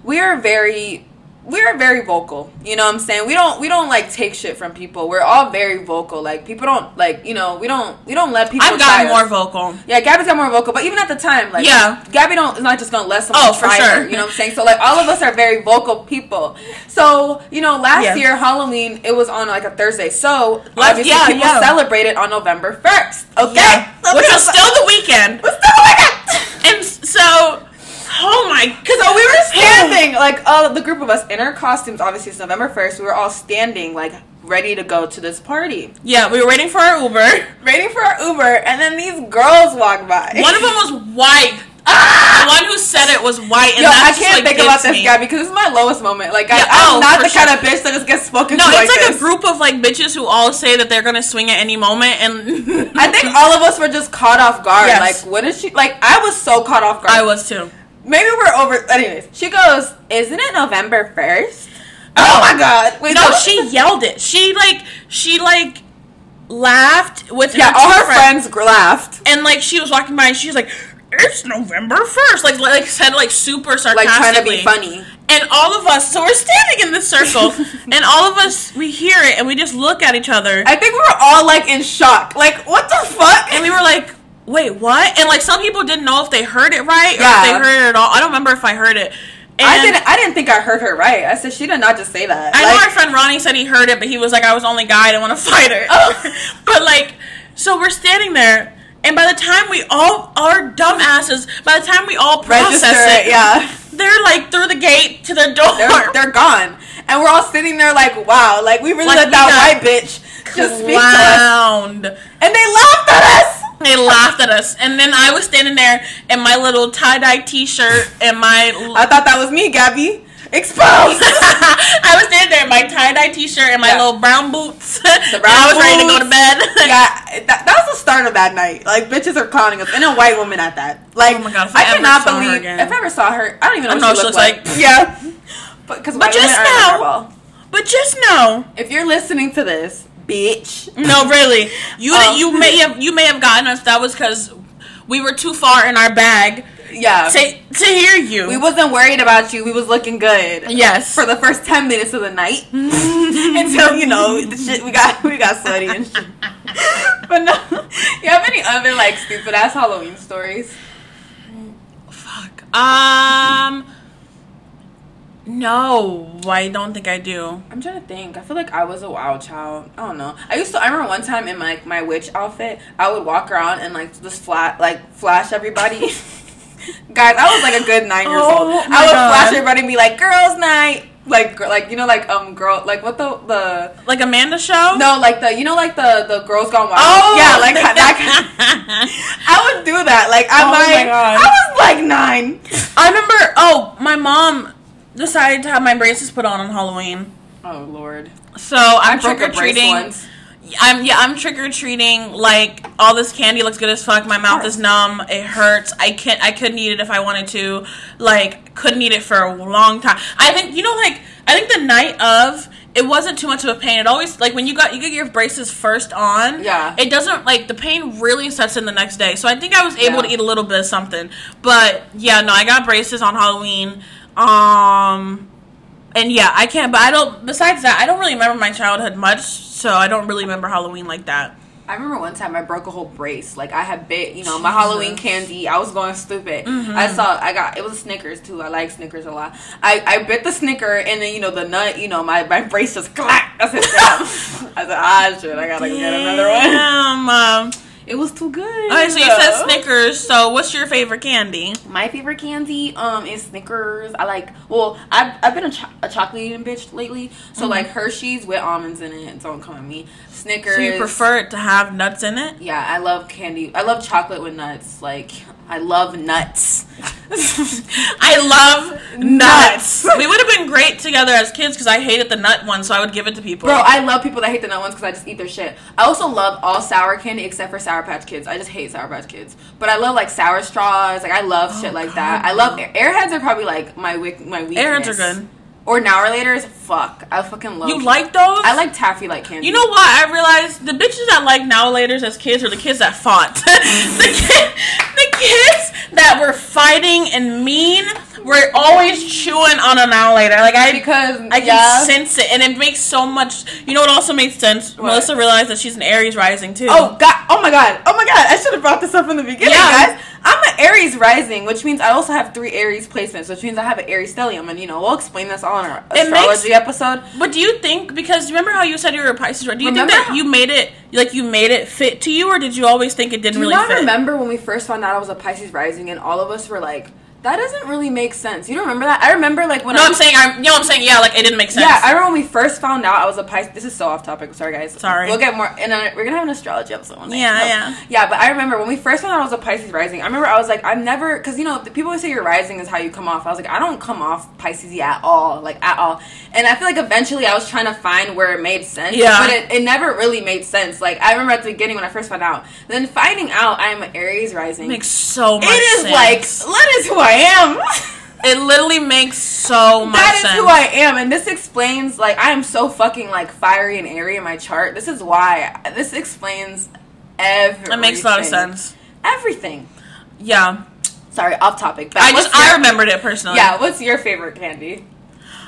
we are very we are very vocal. You know what I'm saying? We don't we don't like take shit from people. We're all very vocal. Like people don't like you know we don't we don't let people. I've gotten try more us. vocal. Yeah, Gabby's got more vocal, but even at the time, like Yeah. Gabby don't is not just gonna let someone Oh, for sure. her, you know what I'm saying? So like all of us are very vocal people. So you know, last Yeah. year Halloween it was on like a Thursday, so Last- obviously yeah, people yeah. celebrated on November first. Okay, Yeah, which was still the weekend. was still the weekend. And so, oh my, because we were standing, like all the group of us in our costumes. Obviously, it's November first. We were all standing, like ready to go to this party, Yeah, we were waiting for our Uber. waiting for our Uber, and then these girls walked by. One of them was white. Ah! The one who said it was white, and Yo, I can't like, think about this me. guy because this is my lowest moment. Like, Yeah, I, I'm oh, not the sure. kind of bitch that just gets spoken No, to No, it's like, like a group of like bitches who all say that they're gonna swing at any moment, and I think all of us were just caught off guard. Yes. Like, what is she? Like, I was so caught off guard. I was too. Maybe we're over. Anyways, she goes, "Isn't it November 1st? Oh. Oh my god! Wait, No, she yelled it. She like she like laughed with Yeah, her all her friends gr- laughed. and like she was walking by and she was like, "It's November 1st. like like said like super sarcastically, Like trying to be funny. And all of us, so we're standing in this circle, and all of us we hear it and we just look at each other, I think we were all like in shock. Like, what the fuck? and we were like. Wait, what? And like some people didn't know if they heard it right or Yeah. if they heard it at all. I don't remember if I heard it. And I didn't. I didn't think I heard her right. I said she did not just say that. I know Like, our friend Ronnie said he heard it, but he was like, I was only guy, I didn't want to fight her. Oh. but like, so we're standing there, and by the time we all, our dumb asses, by the time we all process register it. Yeah. they're like through the gate to the door. they're, they're gone. And we're all sitting there like, wow, like we really Like, let that white bitch just speak to us. And they laughed at us. They laughed at us, and then I was standing there in my little tie dye t shirt and my. I thought that was me, Gabby. Exposed. I was standing there in my tie dye t shirt and my Yeah. little brown boots. The brown I was ready to go to bed. yeah, that, that was the start of that night. Like bitches are clowning us, and a white woman at that. Like, Oh my God, I I, cannot believe if I ever saw her. I don't even know, I what, she looks like. Yeah, but because But just now- But just know, if you're listening to this, bitch, no, really, you Um, you may have you may have gotten us. That was because we were too far in our bag yeah, to to hear you. we wasn't worried about you. We was looking good. yes, For the first ten minutes of the night, until you know the shit we got, we got sweaty and shit. But no, you have any other like stupid ass Halloween stories? fuck. Um, no, I don't think I do. I'm trying to think. I feel like I was a wild child. I don't know. I used to. I remember one time in my my witch outfit, I would walk around and like just flat like flash everybody. Guys, I was like a good nine years Oh old. I would God. flash everybody and be like, "Girls' night." Like, like you know, like um, girl, like what the the Like Amanda show? no, like the you know, like the the girls gone wild. Oh yeah, like that. Kind I would do that. Like I Oh my. God. I was like nine. I remember. Oh, my mom decided to have my braces put on on Halloween. Oh lord, So I'm trick or treating. I'm yeah, I'm trick or treating. Like all this candy looks good as fuck. My mouth is numb. It hurts. I can't. I couldn't eat it if I wanted to. Like couldn't eat it for a long time. I think you know, like I think the night of it wasn't too much of a pain. It always like when you got you get your braces first on. Yeah. It doesn't like the pain really sets in the next day. So I think I was able Yeah. to eat a little bit of something. But yeah, no, I got braces on Halloween. Um. And yeah, I can't. But I don't. Besides that, I don't really remember my childhood much, so I don't really remember Halloween like that. I remember one time I broke a whole brace. Like I had bit, you know, my Halloween candy. I was going stupid. Mm-hmm. I saw, I got, it was Snickers too. I like Snickers a lot. I, I bit the Snicker and then you know the nut. You know my my brace just clack. I said, damn. I said, ah shit, I gotta go get another one. Damn. Um, It was too good. okay, so you said Snickers. So what's your favorite candy? My favorite candy um is Snickers. I like. Well, I've I've been a, cho- a chocolate eating bitch lately. So Mm-hmm. like Hershey's with almonds in it. Don't come at me. Snickers. So you prefer it to have nuts in it? Yeah, I love candy. I love chocolate with nuts. Like I love nuts. I love nuts. we would have been great together as kids because I hated the nut one, so I would give it to people. Bro, I love people that hate the nut ones because I just eat their shit. I also love all sour candy except for Sour Patch Kids. I just hate Sour Patch Kids. But I love like sour straws. Like I love oh, shit like that. I love Airheads are probably like my wick my weakness. Airheads are good. Or now or later's fuck. I fucking love. You like those? I like taffy like candy. You know what? I realized the bitches that like now laters as kids are the kids that fought. the, kid, the kids that were fighting and mean were always chewing on a now later. Like I because I can sense it, and it makes so much. You know what also makes sense? What? Melissa realized that she's an Aries rising too. Oh god! Oh my god! Oh my god! I should have brought this up in the beginning, Yeah. guys. I'm an Aries rising, which means I also have three Aries placements, which means I have an Aries stellium, and you know we'll explain this all in our It makes- astrology episode. But do you think because remember how you said you were a Pisces? right? Do you think Remember that you made it like you made it fit to you, or did you always think it didn't Do you really not fit? remember when we first found out I was a Pisces rising, and all of us were like, "That doesn't really make sense." You don't remember that? I remember like when No, I I'm saying I'm. You know, what I'm saying yeah, like it didn't make sense. Yeah, I remember when we first found out I was a Pisces. This is so off topic. Sorry, guys. Sorry. We'll get more. And uh, we're gonna have an astrology episode. One day. Yeah, So- yeah. yeah. But I remember when we first found out I was a Pisces rising. I remember I was like, I'm never because you know the people always say your rising is how you come off. I was like, I don't come off Pisces at all, like at all. And I feel like eventually I was trying to find where it made sense. Yeah. But it, it never really made sense. Like I remember at the beginning when I first found out. Then finding out I am an Aries rising. makes so much. it is sense. like is who I am. it literally makes so much That is sense. who I am, and this explains like I am so fucking like fiery and airy in my chart. This is why. This explains everything. It makes a lot of sense. Everything. Yeah, Sorry, off topic. But I just I remembered it personally. Yeah, what's your favorite candy?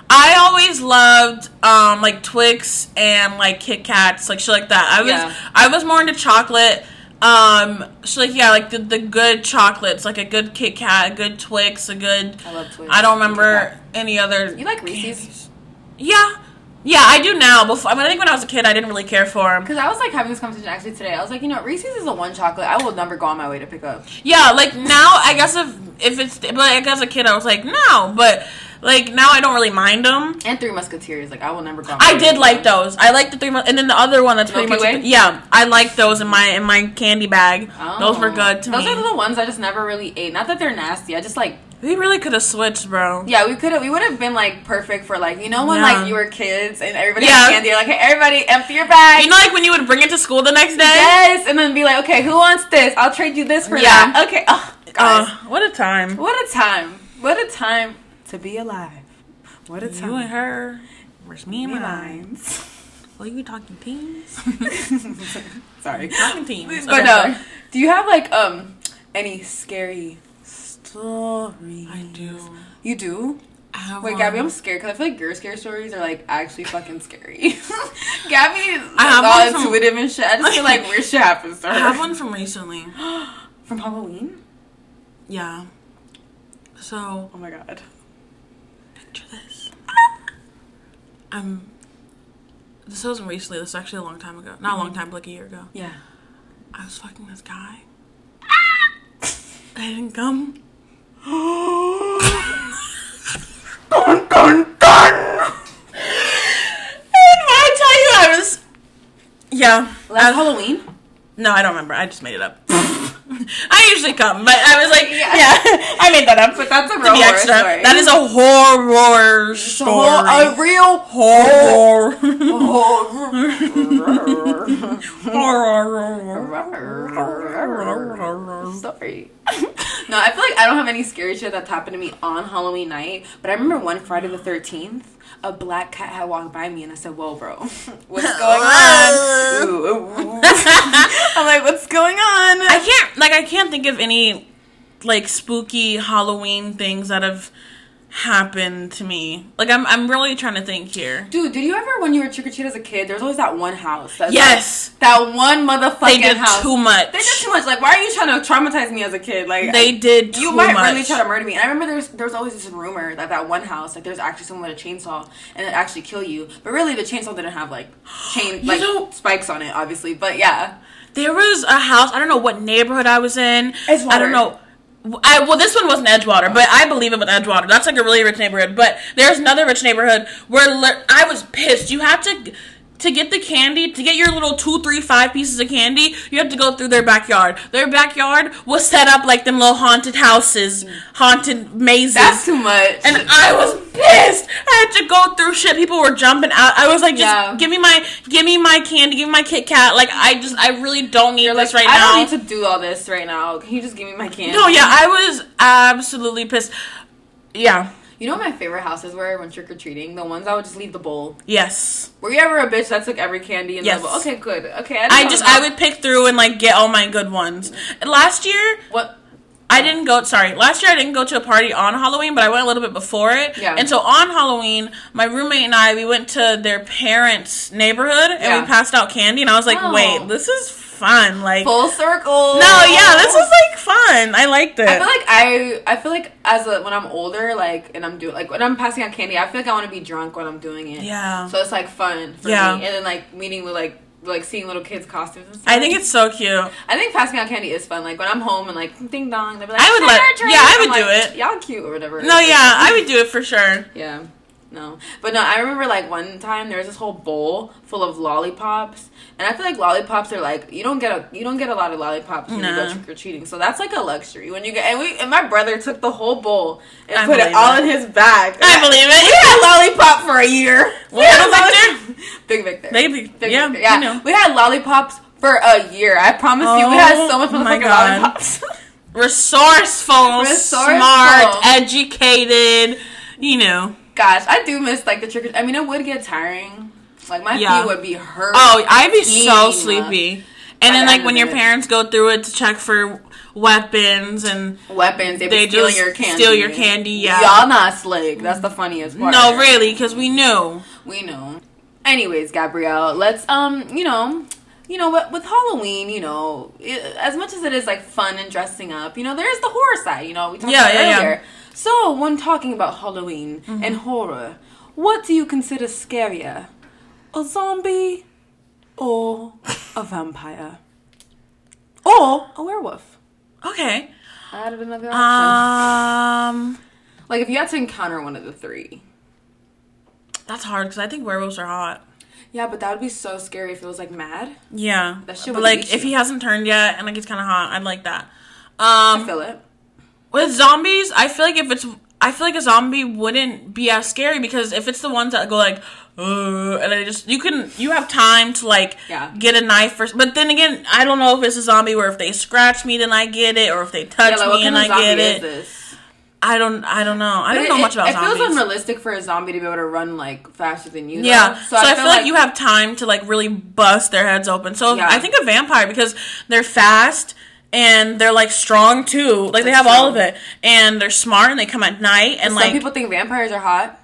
I always loved um like Twix and like Kit Kats, like shit like that. I was Yeah. I was more into chocolate. Um, so like yeah, like the, the good chocolates, like a good Kit Kat, a good Twix, a good. I love Twix. I don't remember any other. You like Reese's? Yeah, yeah, I do now. Before I mean, I think when I was a kid, I didn't really care for them. Because I was like having this conversation actually today. I was like, you know, Reese's is the one chocolate I will never go on my way to pick up. Yeah, like now, I guess if if it's but like as a kid, I was like no, but like now I don't really mind them. And Three Musketeers, like I will never go. I did like those. I like the three, mon- and then the other one that's pretty Milky much Way? yeah. I like those in my in my candy bag. Oh. Those were good to me. Those me. are the ones I just never really ate. Not that they're nasty. I just like we really could have switched, bro. Yeah, we could have. We would have been like perfect for like you know when Yeah. like you were kids and everybody Yeah. had candy. You're like, hey, everybody, empty your bag. You know, like when you would bring it to school the next day. yes, and then be like, okay, who wants this? I'll trade you this for Yeah. that. Okay. Oh, guys, Uh, what a time. what a time! What a time to be alive. What a time. You and her. Where's me and Me mine? lines. Well, you talking teens? Sorry. talking teens. But Okay, no, sorry. do you have like um any scary stories? I do. You do? I Wait. Gabby, I'm scared because I feel like your scary stories are like actually fucking scary. Gabby is all one from- intuitive and shit. I just feel like weird shit happens to her. I have one from recently. from Halloween. Yeah. So Oh my god. Picture this. Um. This wasn't recently. This was actually a long time ago. Not a long time, but like a year ago. Yeah. I was fucking this guy. I didn't come. Dun dun dun. And when I tell you, I was. Yeah. Last Halloween. no, I don't remember. I just made it up. I usually come, but I was like, Yeah. yeah, I made that up. But that's a to real be horror extra. story. That is a horror story. a real horror. horror story. no, I feel like I don't have any scary shit that's happened to me on Halloween night. But I remember one Friday the thirteenth, a black cat had walked by me, and I said, "Whoa, bro, what's going on?" Ooh, ooh, ooh. I'm like, "What's going on?" I can't like I can't think of any like spooky Halloween things that have happened to me. Like I'm I'm really trying to think here. Dude, did you ever, when you were trick or treat as a kid, there's always that one house. Yes. like- that one motherfucking They did house. too much. They did too much. Like, why are you trying to traumatize me as a kid? Like, They did too You might much. really try to murder me. And I remember there's was there was always this rumor that that one house, like, there's actually someone with a chainsaw and it actually kill you. But really, the chainsaw didn't have like chain like know- spikes on it, obviously. But yeah, There was a house. I don't know what neighborhood I was in. I don't know. I, well, this one wasn't Edgewater, but I believe it was Edgewater. That's like a really rich neighborhood. But there's another rich neighborhood where I was pissed. You have to to get the candy, to get your little two, three, five pieces of candy, you have to go through their backyard. Their backyard was set up like them little haunted houses, haunted mazes. That's too much. and I was pissed. I had to go through shit. People were jumping out. I was like, just Yeah. give me my, give me my candy, give me my Kit Kat. Like, I just, I really don't need You're this like, right I now. I don't need to do all this right now. Can you just give me my candy? no, yeah, I was absolutely pissed. Yeah. You know what my favorite houses were when trick or treating? The ones I would just leave the bowl. Yes. Were you ever a bitch that took every candy in Yes. the bowl? Okay, good. Okay, I don't just know. I would pick through and like get all my good ones. Last year what? I didn't go sorry, last year I didn't go to a party on Halloween, but I went a little bit before it. Yeah. And so on Halloween, my roommate and I we went to their parents' neighborhood and Yeah. we passed out candy and I was like, Oh. "Wait, this is fun." Like Full circle. No, yeah, this was like fun. I liked it. I feel like I I feel like as a when I'm older, like and I'm doing like when I'm passing out candy, I feel like I want to be drunk when I'm doing it. yeah. So it's like fun for Yeah. me, and then like meeting with like like seeing little kids costumes. And stuff. I think it's so cute. I think passing out candy is fun. Like when I'm home and like ding dong, they'll be like, I would "Trick let- yeah, I would I'm do like, it. Y'all cute or whatever. No, yeah, I would do it for sure. Yeah. No. But no, I remember like one time there was this whole bowl full of lollipops. And I feel like lollipops are like you don't get a you don't get a lot of lollipops when you go Nah. trick or treating. So that's like a luxury. When you get and we and my brother took the whole bowl and I put it all it. in his bag. I believe We it. had lollipop for a year. We What had lolli- Big Victor. Baby, Big yeah, Victor. Yeah. you know. We had lollipops for a year. I promise you we had oh so much Oh motherfucking lollipops. Resourceful, Resourceful. smart, educated, you know. Gosh, I do miss like the trick. I mean, it would get tiring. Like my Yeah. feet would be hurt. Oh, I'd be so sleepy. And then, the like, when your it. parents go through it to check for weapons and weapons. They, They just your candy. steal your candy, yeah. y'all not slick. That's the funniest part. no, really, because we knew. we know. Anyways, Gabrielle, let's um, you know, you know, with, with Halloween, you know, it, as much as it is like fun and dressing up, you know, there is the horror side. You know, we talked Yeah, about yeah, yeah. So, when talking about Halloween Mm-hmm. and horror, what do you consider scarier, a zombie or a vampire or a werewolf? Okay. I added another option. Um, like if you had to encounter one of the three. that's hard because I think werewolves are hot. Yeah, but that would be so scary if it was like mad. Yeah. That shit but like, if he hasn't turned yet and like it's kind of hot, I'd like that. I Um, feel it. With zombies, I feel like if it's, I feel like a zombie wouldn't be as scary because if it's the ones that go like, uh, and they just, you can, you have time to like Yeah. get a knife first. But then again, I don't know if it's a zombie where if they scratch me, then I get it, or if they touch Yeah, like me and I get it. this? I don't, I don't know. I But don't it- know much about zombies. it zombies. feels unrealistic for a zombie to be able to run like faster than you. though. Yeah, so, I, feel like, you have time to like really bust their heads open. So Yeah. I think a vampire because they're fast and they're like strong too. Like they have all of it, and they're smart and they come at night and Some like people think vampires are hot.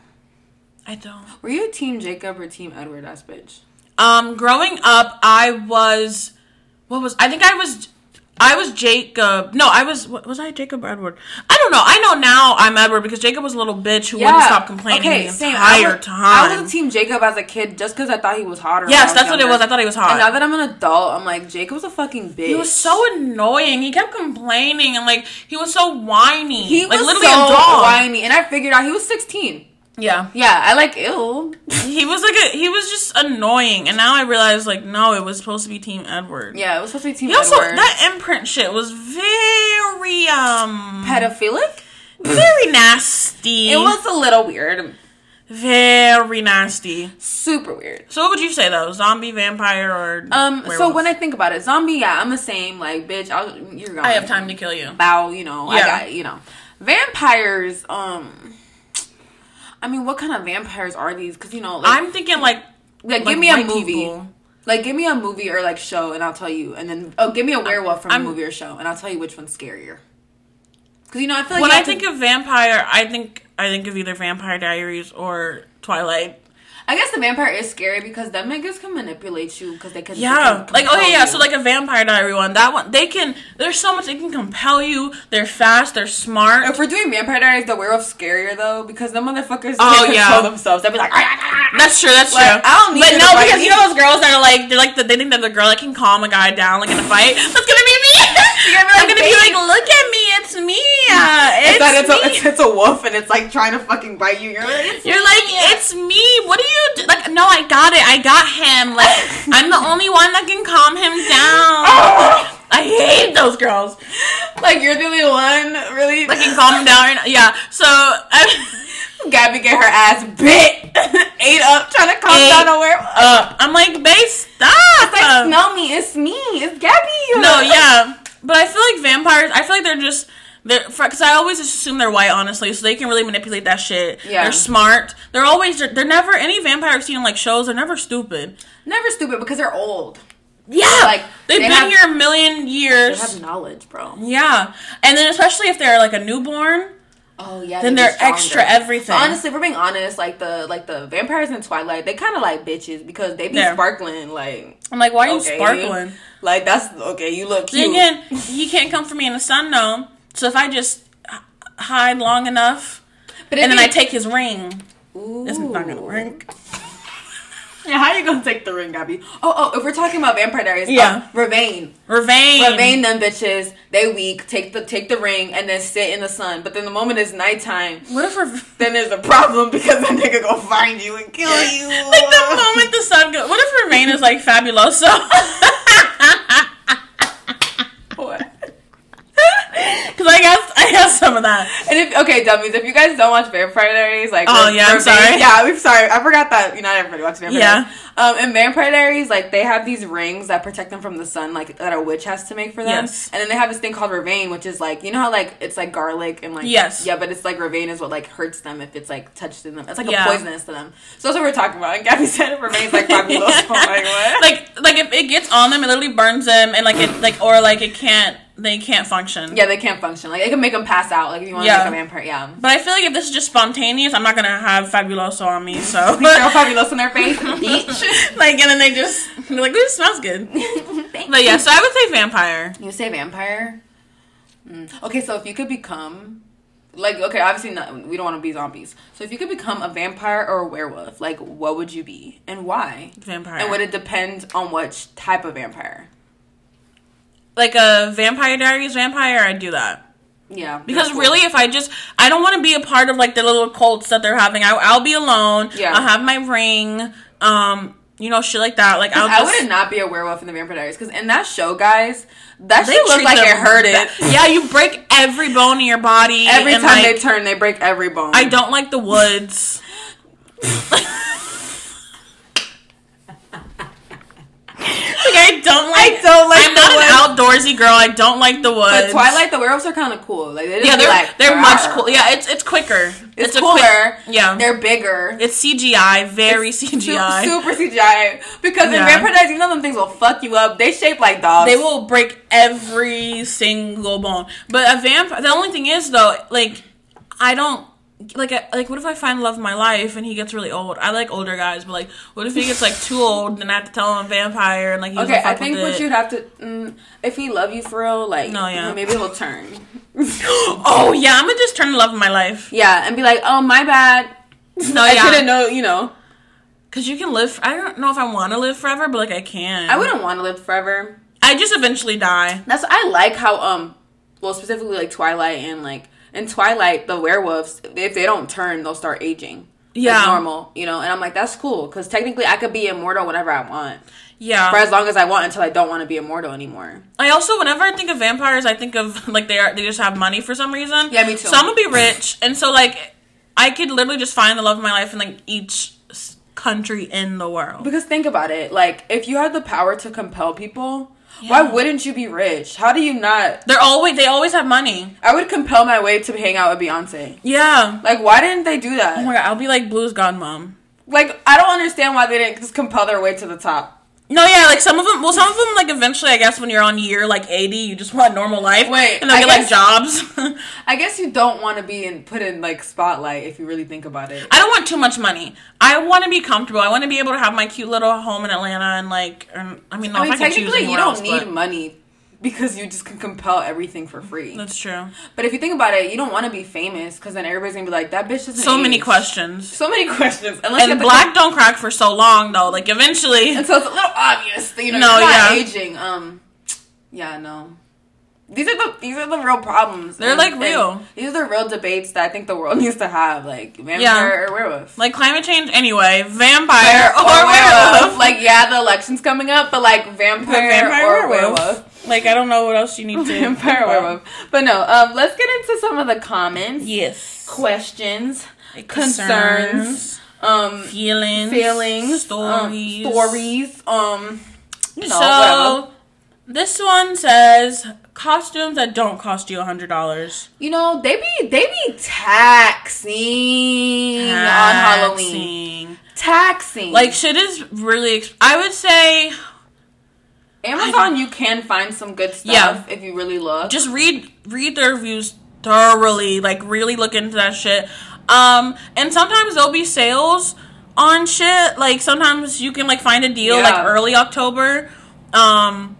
I don't. Were you Team Jacob or Team Edward ass bitch? Um, growing up, I was what was I think I was. I was Jacob. No, I was. Was I Jacob or Edward? I don't know. I know now I'm Edward because Jacob was a little bitch who wouldn't stop complaining the same. I entire was, time. I was Team Jacob as a kid just because I thought he was hotter. yes, was that's what it was. I thought he was hot. And now that I'm an adult, I'm like Jacob's a fucking bitch. He was so annoying. He kept complaining and like he was so whiny. he like was literally so a dog. whiny, and I figured out he was 16. Yeah. Yeah, I like ill. He was like a he was just annoying and now I realize like no, it was supposed to be Team Edward. Yeah, it was supposed to be Team He also Edward. that imprint shit was very um pedophilic. very nasty. It was a little weird, very nasty. super weird. So what would you say though? Zombie, vampire, or Um, so when I think about it, zombie, yeah, I'm the same. Like, bitch, I'll, you're gone. I have time to kill you. bow, you know. I Yeah. got, you know, vampires. Um, I mean, what kind of vampires are these? Because you know, like, I'm thinking like like, like give me a movie. people. Like, give me a movie or like show, and I'll tell you. And then, oh, give me a werewolf from I'm- a movie or show, and I'll tell you which one's scarier. Because you know, I feel like when I to- think of vampire, I think I think of either Vampire Diaries or Twilight. I guess the vampire is scary because them niggas can manipulate you because they can. Yeah, they can like okay, yeah. you. So like a Vampire Diary one, that one they can. There's so much they can compel you. They're fast. They're smart. If we're doing Vampire Diaries, the werewolf's scarier though because the motherfuckers Oh, yeah. control themselves. They'd be like, ah, ah, ah, "Ah, That's true. That's Like, true. I don't need but no, because you know those girls that are like they're like the, they think they're the girl that can calm a guy down like in a fight. That's gonna be me. You're gonna be I'm gonna be like, look at me, it's me. It's, it's me. a, it's, it's a wolf and it's like trying to fucking bite you. You're like, it's You're like, it's me. What do you do? Like, no, I got it. I got him. Like, I'm the only one that can calm him down. I hate those girls. like you're the only one really. That can calm him down. Right now. Yeah. So, I, Gabby get her ass bit, ate up, trying to calm Ate down a werewolf. uh, I'm like, babe, stop. It's like, smell me, it's me, it's Gabby. no, yeah. But I feel like vampires. I feel like they're just. Because I always just assume they're white, honestly, so they can really manipulate that shit. Yeah. They're smart. They're always. They're, they're never any vampire I've seen in like shows. They're never stupid. Never stupid because they're old. Yeah, Like, they've they been have- here a million years. They have knowledge, bro. Yeah, and then especially if they're like a newborn, Oh yeah. then they they're extra everything. Honestly, if we're being honest, like the like the vampires in Twilight, they kind of like bitches because they be Yeah. sparkling. Like, I'm like, why are you okay, sparkling? Like that's okay. You look Then again, you can't come for me in the sun, though. So if I just hide long enough, but and then I take. his ring, it's not gonna work. Yeah, how you gonna take the ring, Gabby? Oh, oh, if we're talking about Vampire Diaries, Yeah. uh, vervain. vervain. vervain them bitches, they weak, take the take the ring and then sit in the sun. But then the moment it's nighttime, What if Rev- then there's a problem because that nigga gonna find you and kill you. like the moment the sun goes? What if vervain is like fabuloso? What? Because I guess I have some of that. And if okay, dummies, if you guys don't watch Vampire Diaries, like Oh, yeah, I'm sorry. yeah, I'm sorry, I forgot that. You know, not everybody watches Vampire Yeah. Diaries. Um, in Vampire Diaries, like they have these rings that protect them from the sun, like that a witch has to make for them. Yes. And then they have this thing called vervain, which is like you know how like it's like garlic and like Yes. yeah, but it's like vervain is what like hurts them if it's like touched in them. It's like Yeah. a poisonous to them. So that's what we're talking about. And Gabby said vervain's like fabuloso. Like what? like like if it gets on them, it literally burns them, and like it like or like it can't they can't function. yeah, they can't function. Like it can make them pass out. Like if you want to Yeah. make a vampire, yeah. But I feel like if this is just spontaneous, I'm not gonna have fabuloso on me. So Throw fabuloso in their face, bitch. like, and then they just they're like, "Ooh, it smells good." But yeah, so I would say vampire. You say vampire? Mm. Okay, so if you could become, like, okay, obviously not, we don't want to be zombies. So if you could become a vampire or a werewolf, like, what would you be and why? Vampire. And would it depend on which type of vampire? Like a Vampire Diaries vampire, I'd do that. Yeah, Because cool. really, if I just, I don't want to be a part of like the little cults that they're having. I, I'll be alone. Yeah. I'll have my ring. Um, you know, shit like that. Like I'll I just. would not be a werewolf in the Vampire Diaries because in that show, guys, that shit looked like it hurted. ba- Yeah, you break every bone in your body. Every time like, they turn, they break every bone. I don't like the woods. like I don't like. I don't like I'm not woods. an outdoorsy girl. I don't like the woods. But Twilight, the werewolves are kind of cool. Like they Yeah, they're like, they're much cool. Yeah, it's it's quicker. It's, a cooler. quick- yeah, they're bigger. it's CGI, very Su- CGI. Super CGI. Because Yeah. in Vampire you know them things will fuck you up. They shape like dogs. They will break every single bone. But a vampire. The only thing is though, like I don't like I- like. What if I find love of my life and he gets really old? I like older guys, but like, what if he gets like too old and I have to tell him a vampire and like he's Okay, I think what it. you'd have to, mm, if he love you for real, like, No, yeah. maybe he'll turn. oh yeah, I'm gonna just turn the love of my life. yeah, and be like, oh my bad. No, I yeah. didn't know, you know. Cause you can live. I don't know if I want to live forever, but like I can. I wouldn't want to live forever. I just eventually die. That's I like how um, well specifically like Twilight and like in Twilight the werewolves if they don't turn they'll start aging. Yeah. Like normal, you know, and I'm like that's cool because technically I could be immortal whenever I want, Yeah. for as long as I want until I don't want to be immortal anymore. I also, whenever I think of vampires, I think of like they are they just have money for some reason. Yeah, me too. So I'm gonna be rich, and so like I could literally just find the love of my life in like each country in the world. Because think about it, like if you had the power to compel people, why wouldn't you be rich? How do you not? They're always they always have money. I would compel my way to hang out with Beyonce. Yeah. Like, why didn't they do Oh that? my god, I'll be like Blue's mom. Like, I don't understand why they didn't just compel their way to the top. No, yeah, like some of them. Well, some of them, like eventually, I guess when you're on year like 80, you just want a normal life. Wait, and they'll I get guess- like jobs. I guess you don't want to be in put in like spotlight if you really think about it. I don't want too much money. I want to be comfortable. I want to be able to have my cute little home in Atlanta and like. And, I mean, no, I mean, if I can choose technically, you don't else, need but- money because you just can compel everything for free. That's true. But if you think about it, you don't want to be famous because then everybody's gonna be like, "That bitch doesn't." So many questions. So many questions. Unless And black don't crack for so long though. Like eventually, And so it's a little obvious that you know No, yeah. aging. Um, yeah, no. these are the these are the real problems. They're, And- like, real. These are the real debates that I think the world needs to have. Like vampire Yeah. or werewolf. Like climate change anyway, vampire or, or, werewolf. Like yeah, the election's coming up, but like vampire, vampire or or werewolf. werewolf. Like I don't know what else you need to Vampire werewolf. But no, um, let's get into some of the comments, Yes. questions, Concerns, concerns, um, feelings, feelings, stories, um, stories, um, you know, so whatever. this one says costumes that don't cost you a hundred dollars You know, they be they be taxing on Halloween. Taxing. Like shit is really. Ex- I would say Amazon, you can find some good stuff Yeah. if you really look. just read read their reviews thoroughly. Like really look into that shit. Um, and sometimes there'll be sales on shit. Like sometimes you can like find a deal Yeah. like early October. Um,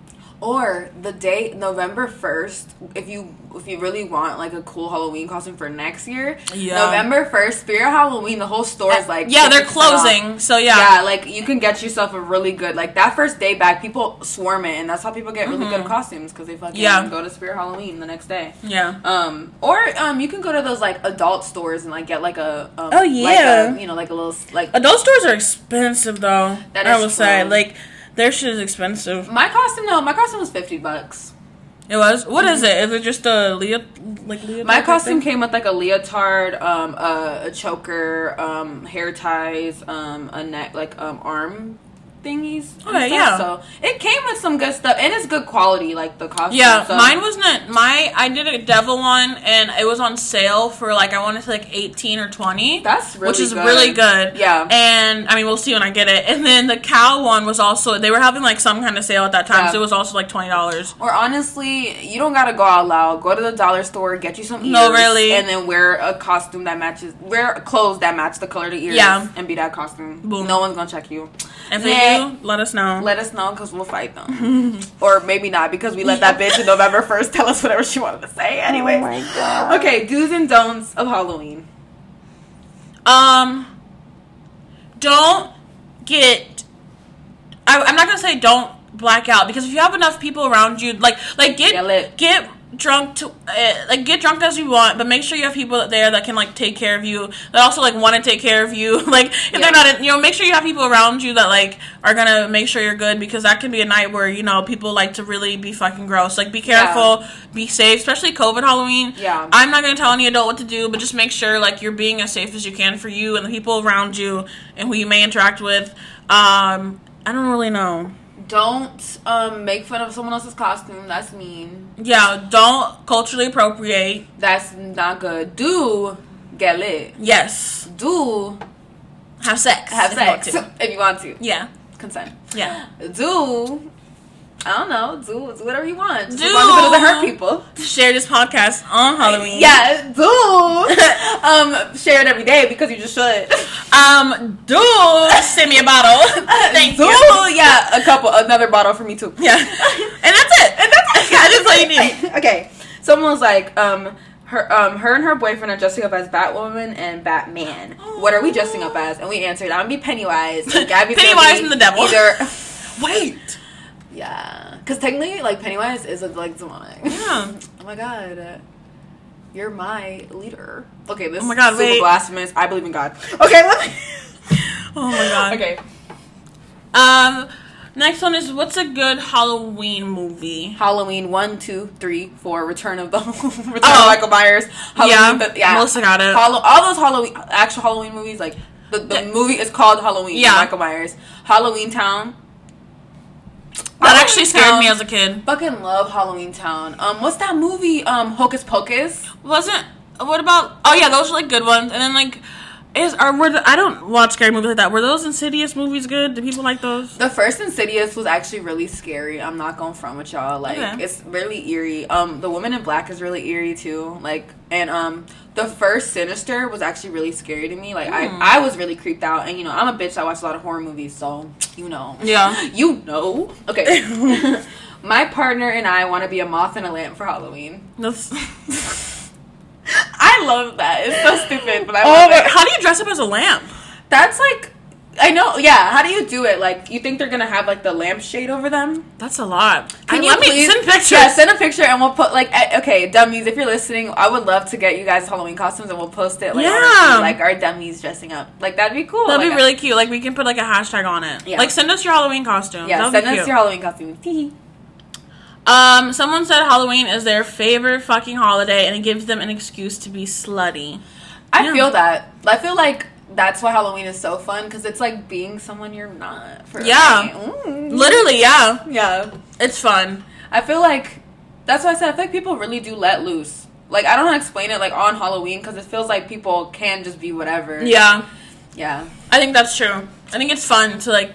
Or the day November first, if you if you really want like a cool Halloween costume for next year, Yeah. November first, Spirit Halloween, the whole store is like yeah, they're 50% off. closing. So yeah. Yeah, like you can get yourself a really good like that first day back. People swarm it, and that's how people get really good costumes because they fucking Mm-hmm. Yeah. go to Spirit Halloween the next day. Yeah. Um, or um, you can go to those like adult stores and like get like a um, Oh, like yeah. a, you know like a little like Adult stores are expensive though. That I will say, like their shit is expensive. my costume. No, my costume was fifty bucks. It was. What is it? Is it just a Leo like leotard? My costume came with like a leotard, um, a, a choker, um, hair ties, um, a neck, like um, arm thingies. and Okay, yeah. So it came with some good stuff, and it's good quality, like the costume. Yeah, so. mine wasn't. My I did a devil one, and it was on sale for like I wanted to like eighteen or twenty. That's really which is good. really good. Yeah. and I mean we'll see when I get it. And then the cow one was also they were having like some kind of sale at that time, Yeah. so it was also like twenty dollars. Or honestly, you don't gotta go out loud. Go to the dollar store, get you some ears, No, really. and then wear a costume that matches. Wear clothes that match the color of the ears, Yeah. and be that costume. Boom. No one's gonna check you. If let us know. Let us know because we'll fight them, or maybe not because we let that bitch in November first tell us whatever she wanted to say. Anyway, god. okay, do's and don'ts of Halloween. Um, don't get. I, I'm not gonna say don't black out because if you have enough people around you, like like Get get drunk to uh, like get drunk as you want, but make sure you have people there that can like take care of you. That also like want to take care of you. Like if Yeah. they're not, in, you know, make sure you have people around you that like are gonna make sure you're good because that can be a night where you know people like to really be fucking gross. Like be careful, be safe, especially COVID Halloween. Yeah. I'm not gonna tell any adult what to do, but just make sure like you're being as safe as you can for you and the people around you and who you may interact with. Um, I don't really know. Don't um, make fun of someone else's costume. That's mean. Yeah, don't culturally appropriate. That's not good. Do get lit. Yes, Do have sex. have if you want sex to. if you want to. Yeah, Consent. yeah. Do I don't know. Do, do whatever you want. Do. as long as it doesn't hurt people. Share this podcast on Halloween. Yeah, do. um, share it every day because you just should. Um, do send me a bottle. Thank do. you. Yeah, a couple, another bottle for me too. Yeah, and that's it. And that's it. That is all you need. okay. Someone was like, um, her, um, her and her boyfriend are dressing up as Batwoman and Batman. What are we dressing up as? And we answered, I'm gonna be Pennywise. And Gabby's Pennywise and the devil. Either, Wait. Yeah, because technically, like Pennywise is like demonic. Yeah. Oh my god. You're my leader. Okay, this Oh my God, is super wait. blasphemous. I believe in God. Okay, let me. Oh my god. Okay. Um, next one is what's a good Halloween movie? Halloween one, two, three, four. Return of the Return Oh. of Michael Myers. Halloween, yeah, the- yeah. Melissa got it. All those Halloween actual Halloween movies, like the, the Yeah. movie is called Halloween. Yeah. Michael Myers. Halloween Town. That actually scared Town. me as a kid. Fucking love Halloween Town. Um, what's that movie? Um, Hocus Pocus. Wasn't what about? Oh yeah, those are like good ones. And then like, is are were the, I don't watch scary movies like that. Were those Insidious movies good? Do people like those? The first Insidious was actually really scary. I'm not going to front with y'all. Like Okay. it's really eerie. Um, the Woman in Black is really eerie too. Like and um, the first Sinister was actually really scary to me. Like Hmm. I, I was really creeped out. And you know, I'm a bitch. I watch a lot of horror movies, so you know. Yeah. You know. Okay. My partner and I want to be a moth and a lamp for Halloween. That's, I love that. It's so stupid, but I oh, love my, it. how do you dress up as a lamp? That's like I know. Yeah. How do you do it? Like, you think they're gonna have like the lampshade over them? That's a lot. Can I- you let me please send pictures? Yeah, send a picture and we'll put like eh, okay, dummies. If you're listening, I would love to get you guys Halloween costumes and we'll post it like our Yeah. feed, like our dummies dressing up. Like that'd be cool. That'd Like, be really cute. Like we can put like a hashtag on it. Yeah. Like send us your Halloween costume. Yeah, That'd send us cute. your Halloween costume. Um, someone said Halloween is their favorite fucking holiday, and it gives them an excuse to be slutty. I Yeah. feel that. I feel like that's why Halloween is so fun because it's like being someone you're not. For Yeah. Mm. Literally, yeah, Yeah. it's fun. I feel like that's why I said I feel like people really do let loose. Like I don't know how to explain it like on Halloween because it feels like people can just be whatever. Yeah, Yeah. I think that's true. I think it's fun to like,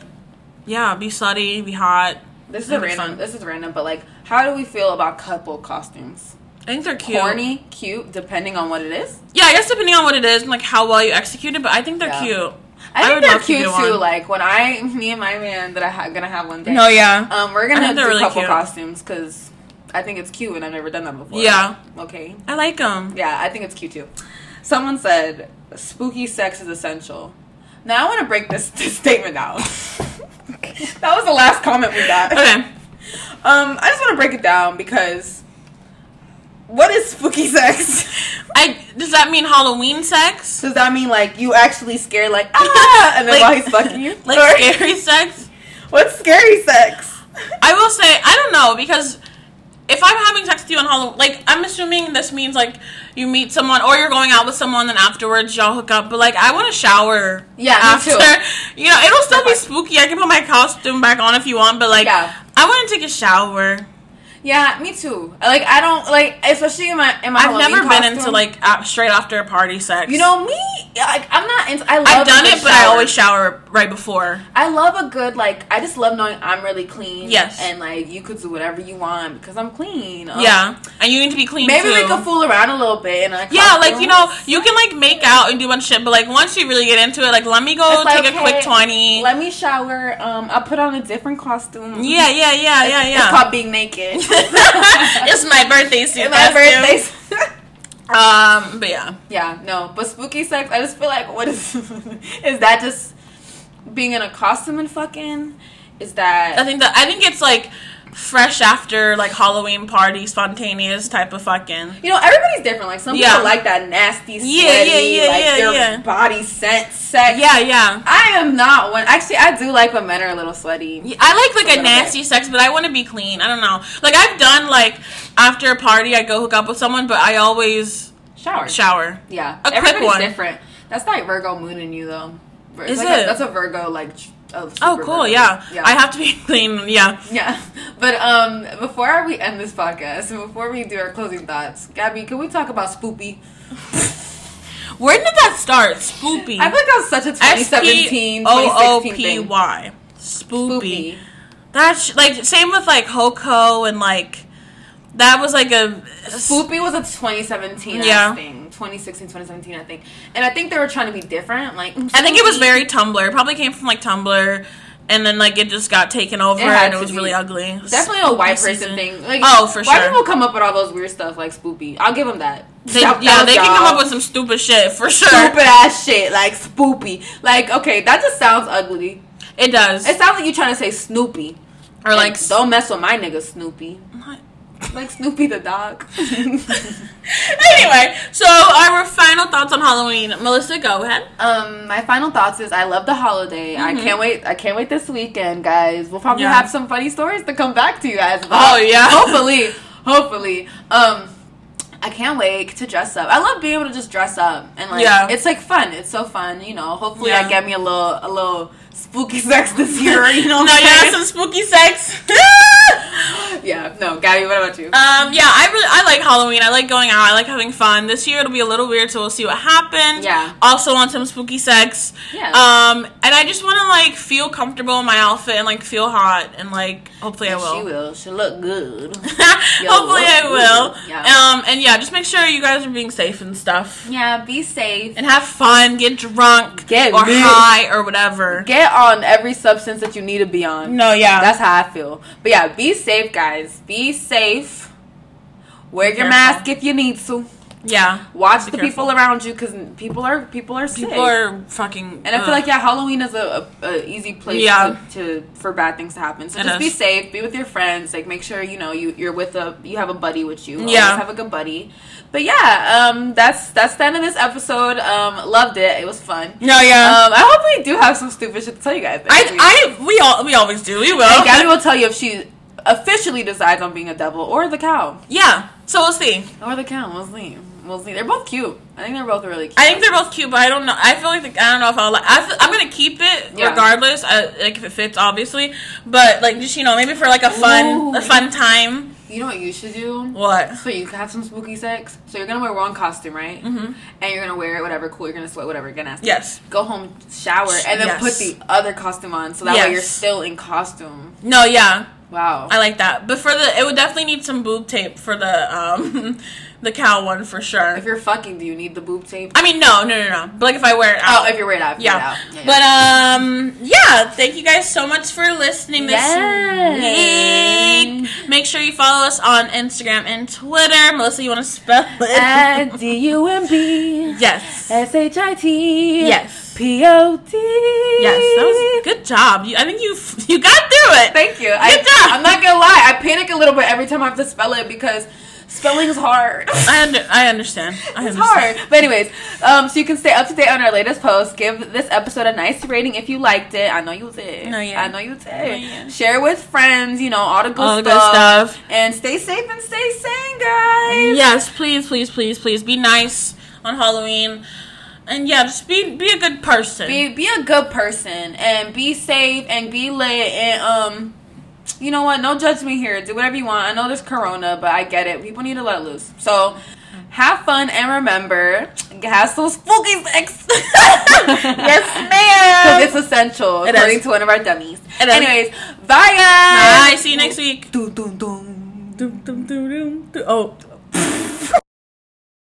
yeah, be slutty, be hot. This is a random. fun. This is random, but like, how do we feel about couple costumes? I think they're cute. Corny, cute, depending on what it is. Yeah, I guess depending on what it is and like how well you execute it, but I think they're Yeah. cute. I, I think they're love to cute too. one. Like when I, me and my man that I ha- gonna have one day. No, yeah, Um, we're gonna do they're really couple cute. costumes because I think it's cute and I've never done that before. Yeah. Okay. I like them. Yeah, I think it's cute too. Someone said spooky sex is essential. Now I want to break this, this statement down. that was the last comment we got. Okay, Um, I just want to break it down because what is spooky sex? I does that mean Halloween sex? Does that mean like you actually scare like ah, and then Like- while he's fucking you? Like Or scary sex? what's scary sex? I will say I don't know because if I'm having sex with you on Halloween, like I'm assuming this means like you meet someone or you're going out with someone, and afterwards y'all hook up. But like I want to shower. Yeah, after. too. You know, it'll still be spooky. I can put my costume back on if you want, but like Yeah. I want to take a shower. Yeah, me too. Like I don't like, especially in my in my. I've Halloween never been costume. into like a- straight after a party sex. You know me. Like I'm not into. I love I've done it, but I always shower right before. I love a good like. I just love knowing I'm really clean. Yes. and like you could do whatever you want because I'm clean. Um, yeah, and you need to be clean. Maybe too. we could fool around a little bit and like Yeah, like you know, you can like make out and do of shit, but like once you really get into it, like let me go It's like, take a quick twenty. Let me shower. Um, I'll put on a different costume. yeah, yeah, yeah, yeah, yeah. It's called being naked. it's my birthday suit. My birthday. Um, but yeah, yeah, no, but spooky sex. I just feel like what is is that just being in a costume and fucking? Is that I think that I think it's like fresh after like Halloween party, spontaneous type of fucking. You know, everybody's different. Like some Yeah. people like that nasty, sweaty, Yeah, yeah, yeah, like yeah, their yeah. body scent sex. Yeah, yeah. I am not one. Actually, I do like when men are a little sweaty. Yeah, I like like a little nasty sex, but I want to be clean. I don't know. Like I've done like after a party, I go hook up with someone, but I always Shower. shower. Yeah, A quick one. different. That's like Virgo moon in you though. It's Is like it? A, that's a Virgo like. A Oh, cool. Yeah. yeah. I have to be clean. Yeah. Yeah, but um, before we end this podcast and before we do our closing thoughts, Gabby, can we talk about Spoopy? Where did that start? Spoopy. I feel like that was such a 2017, 2016 thing. Spoopy. Spoopy. That's like same with like Hoko and like that was like a Spoopy was a 2017 Yeah. thing. 2016, 2017, I think. And I think they were trying to be different. Like I think it was very Tumblr. It probably came from like Tumblr, and then like it just got taken over, It and it was really ugly. Definitely a white person season. thing. Like, Oh, for sure. White sure. people come up with all those weird stuff like Spoopy. I'll give them that. They, That- yeah, they can come up with some stupid shit for sure. stupid ass shit like Spoopy. Like, okay, that just sounds ugly. It does. It sounds like you're trying to say Snoopy. or like And don't mess with my nigga Snoopy. Like Snoopy the dog. anyway, so our final thoughts on Halloween. Melissa, go ahead. Um, my final thoughts is I love the holiday. I Mhm. can't wait. I can't wait this weekend, guys. We'll probably Yeah. have some funny stories to come back to you guys. about. Oh, yeah. hopefully, hopefully. Um, I can't wait to dress up. I love being able to just dress up and like Yeah. it's like fun. It's so fun, you know. Hopefully, Yeah. I get me a little a little spooky sex this year. You know, no, I'm yeah, some spooky sex. yeah. No, Gabby, what about you? Um, yeah, I really I like Halloween. I like going out. I like having fun. This year it'll be a little weird, so we'll see what happens. Yeah. Also want some spooky sex. Yeah. Um, and I just want to like feel comfortable in my outfit and like feel hot and like hopefully I will. She will. will. She'll look good. hopefully I will. good. Yeah. Um, and yeah, just make sure you guys are being safe and stuff. Yeah, be safe. And have fun, get drunk, Get or lit. high or whatever. Get on every substance that you need to be on. no, yeah, That's how I feel. But yeah, be safe, guys. Be safe. Wear your Careful. mask if you need to. Yeah. Watch the careful. people around you because people are people are sick. People are fucking. and I feel like yeah, Halloween is a, a, a easy place Yeah. to, to for bad things to happen. So It just be safe, be with your friends, like make sure you know you you're with a you have a buddy with you. Always Yeah. have a good buddy. But yeah, um, that's that's the end of this episode. Um, loved it. It was fun. No, yeah. Um, I hope we do have some stupid shit to tell you guys. I, I, we all, we always do. We will. and Gabby will tell you if she officially decides on being a devil or the cow yeah. So we'll see. or the cow. We'll see. We'll see. They're both cute. I think they're both really cute. I think they're both cute, but I don't know. I feel like the, I don't know if I'll. Like, I feel, I'm gonna keep it Yeah. regardless, uh, like if it fits, obviously. But like just you know, maybe for like a fun, Ooh. a fun time. You know what you should do? What? So you can have some spooky sex. So you're gonna wear one costume, right? Mhm. And you're gonna wear it, whatever, cool. You're gonna sweat, whatever. You're gonna to Yes. go home, shower, and then Yes. put the other costume on. So that way you're still in costume. No, yeah, Wow. I like that. But for the, it would definitely need some boob tape for the um, the cow one for sure. if you're fucking, do you need the boob tape? I mean, no, no, no, no. But like if I wear it Oh, out. if you're wearing it out. yeah. wearing it out. But um yeah, thank you guys so much for listening this Yes. week. Make sure you follow us on Instagram and Twitter. Melissa, you want to spell it? At D U M B yes. S H I T Yes. P O D. Yes, that was good job. You, I think you you got through it. Thank you. I, Good job. I'm not gonna lie. I panic a little bit every time I have to spell it because spelling's hard. I under, I understand. I It's understand. hard. But anyways, um, so you can stay up to date on our latest posts. Give this episode a nice rating if you liked it. I know you did. No, yeah. I know you did. No, yeah. Share with friends. You know all the good All the good stuff. stuff. And stay safe and stay sane, guys. Yes, please, please, please, please be nice on Halloween. And yeah, just be be a good person. Be be a good person and be safe and be lit and um. You know what? No judgment here. Do whatever you want. I know there's corona, but I get it. People need to let loose. So have fun and remember, have some spooky sex. yes, ma'am. Because it's essential, It according is. to one of our dummies. It is. Anyways, bye guys. Bye. See you next week. Dun, dun, dun. Dum, dum, dum, dum, dum. Oh.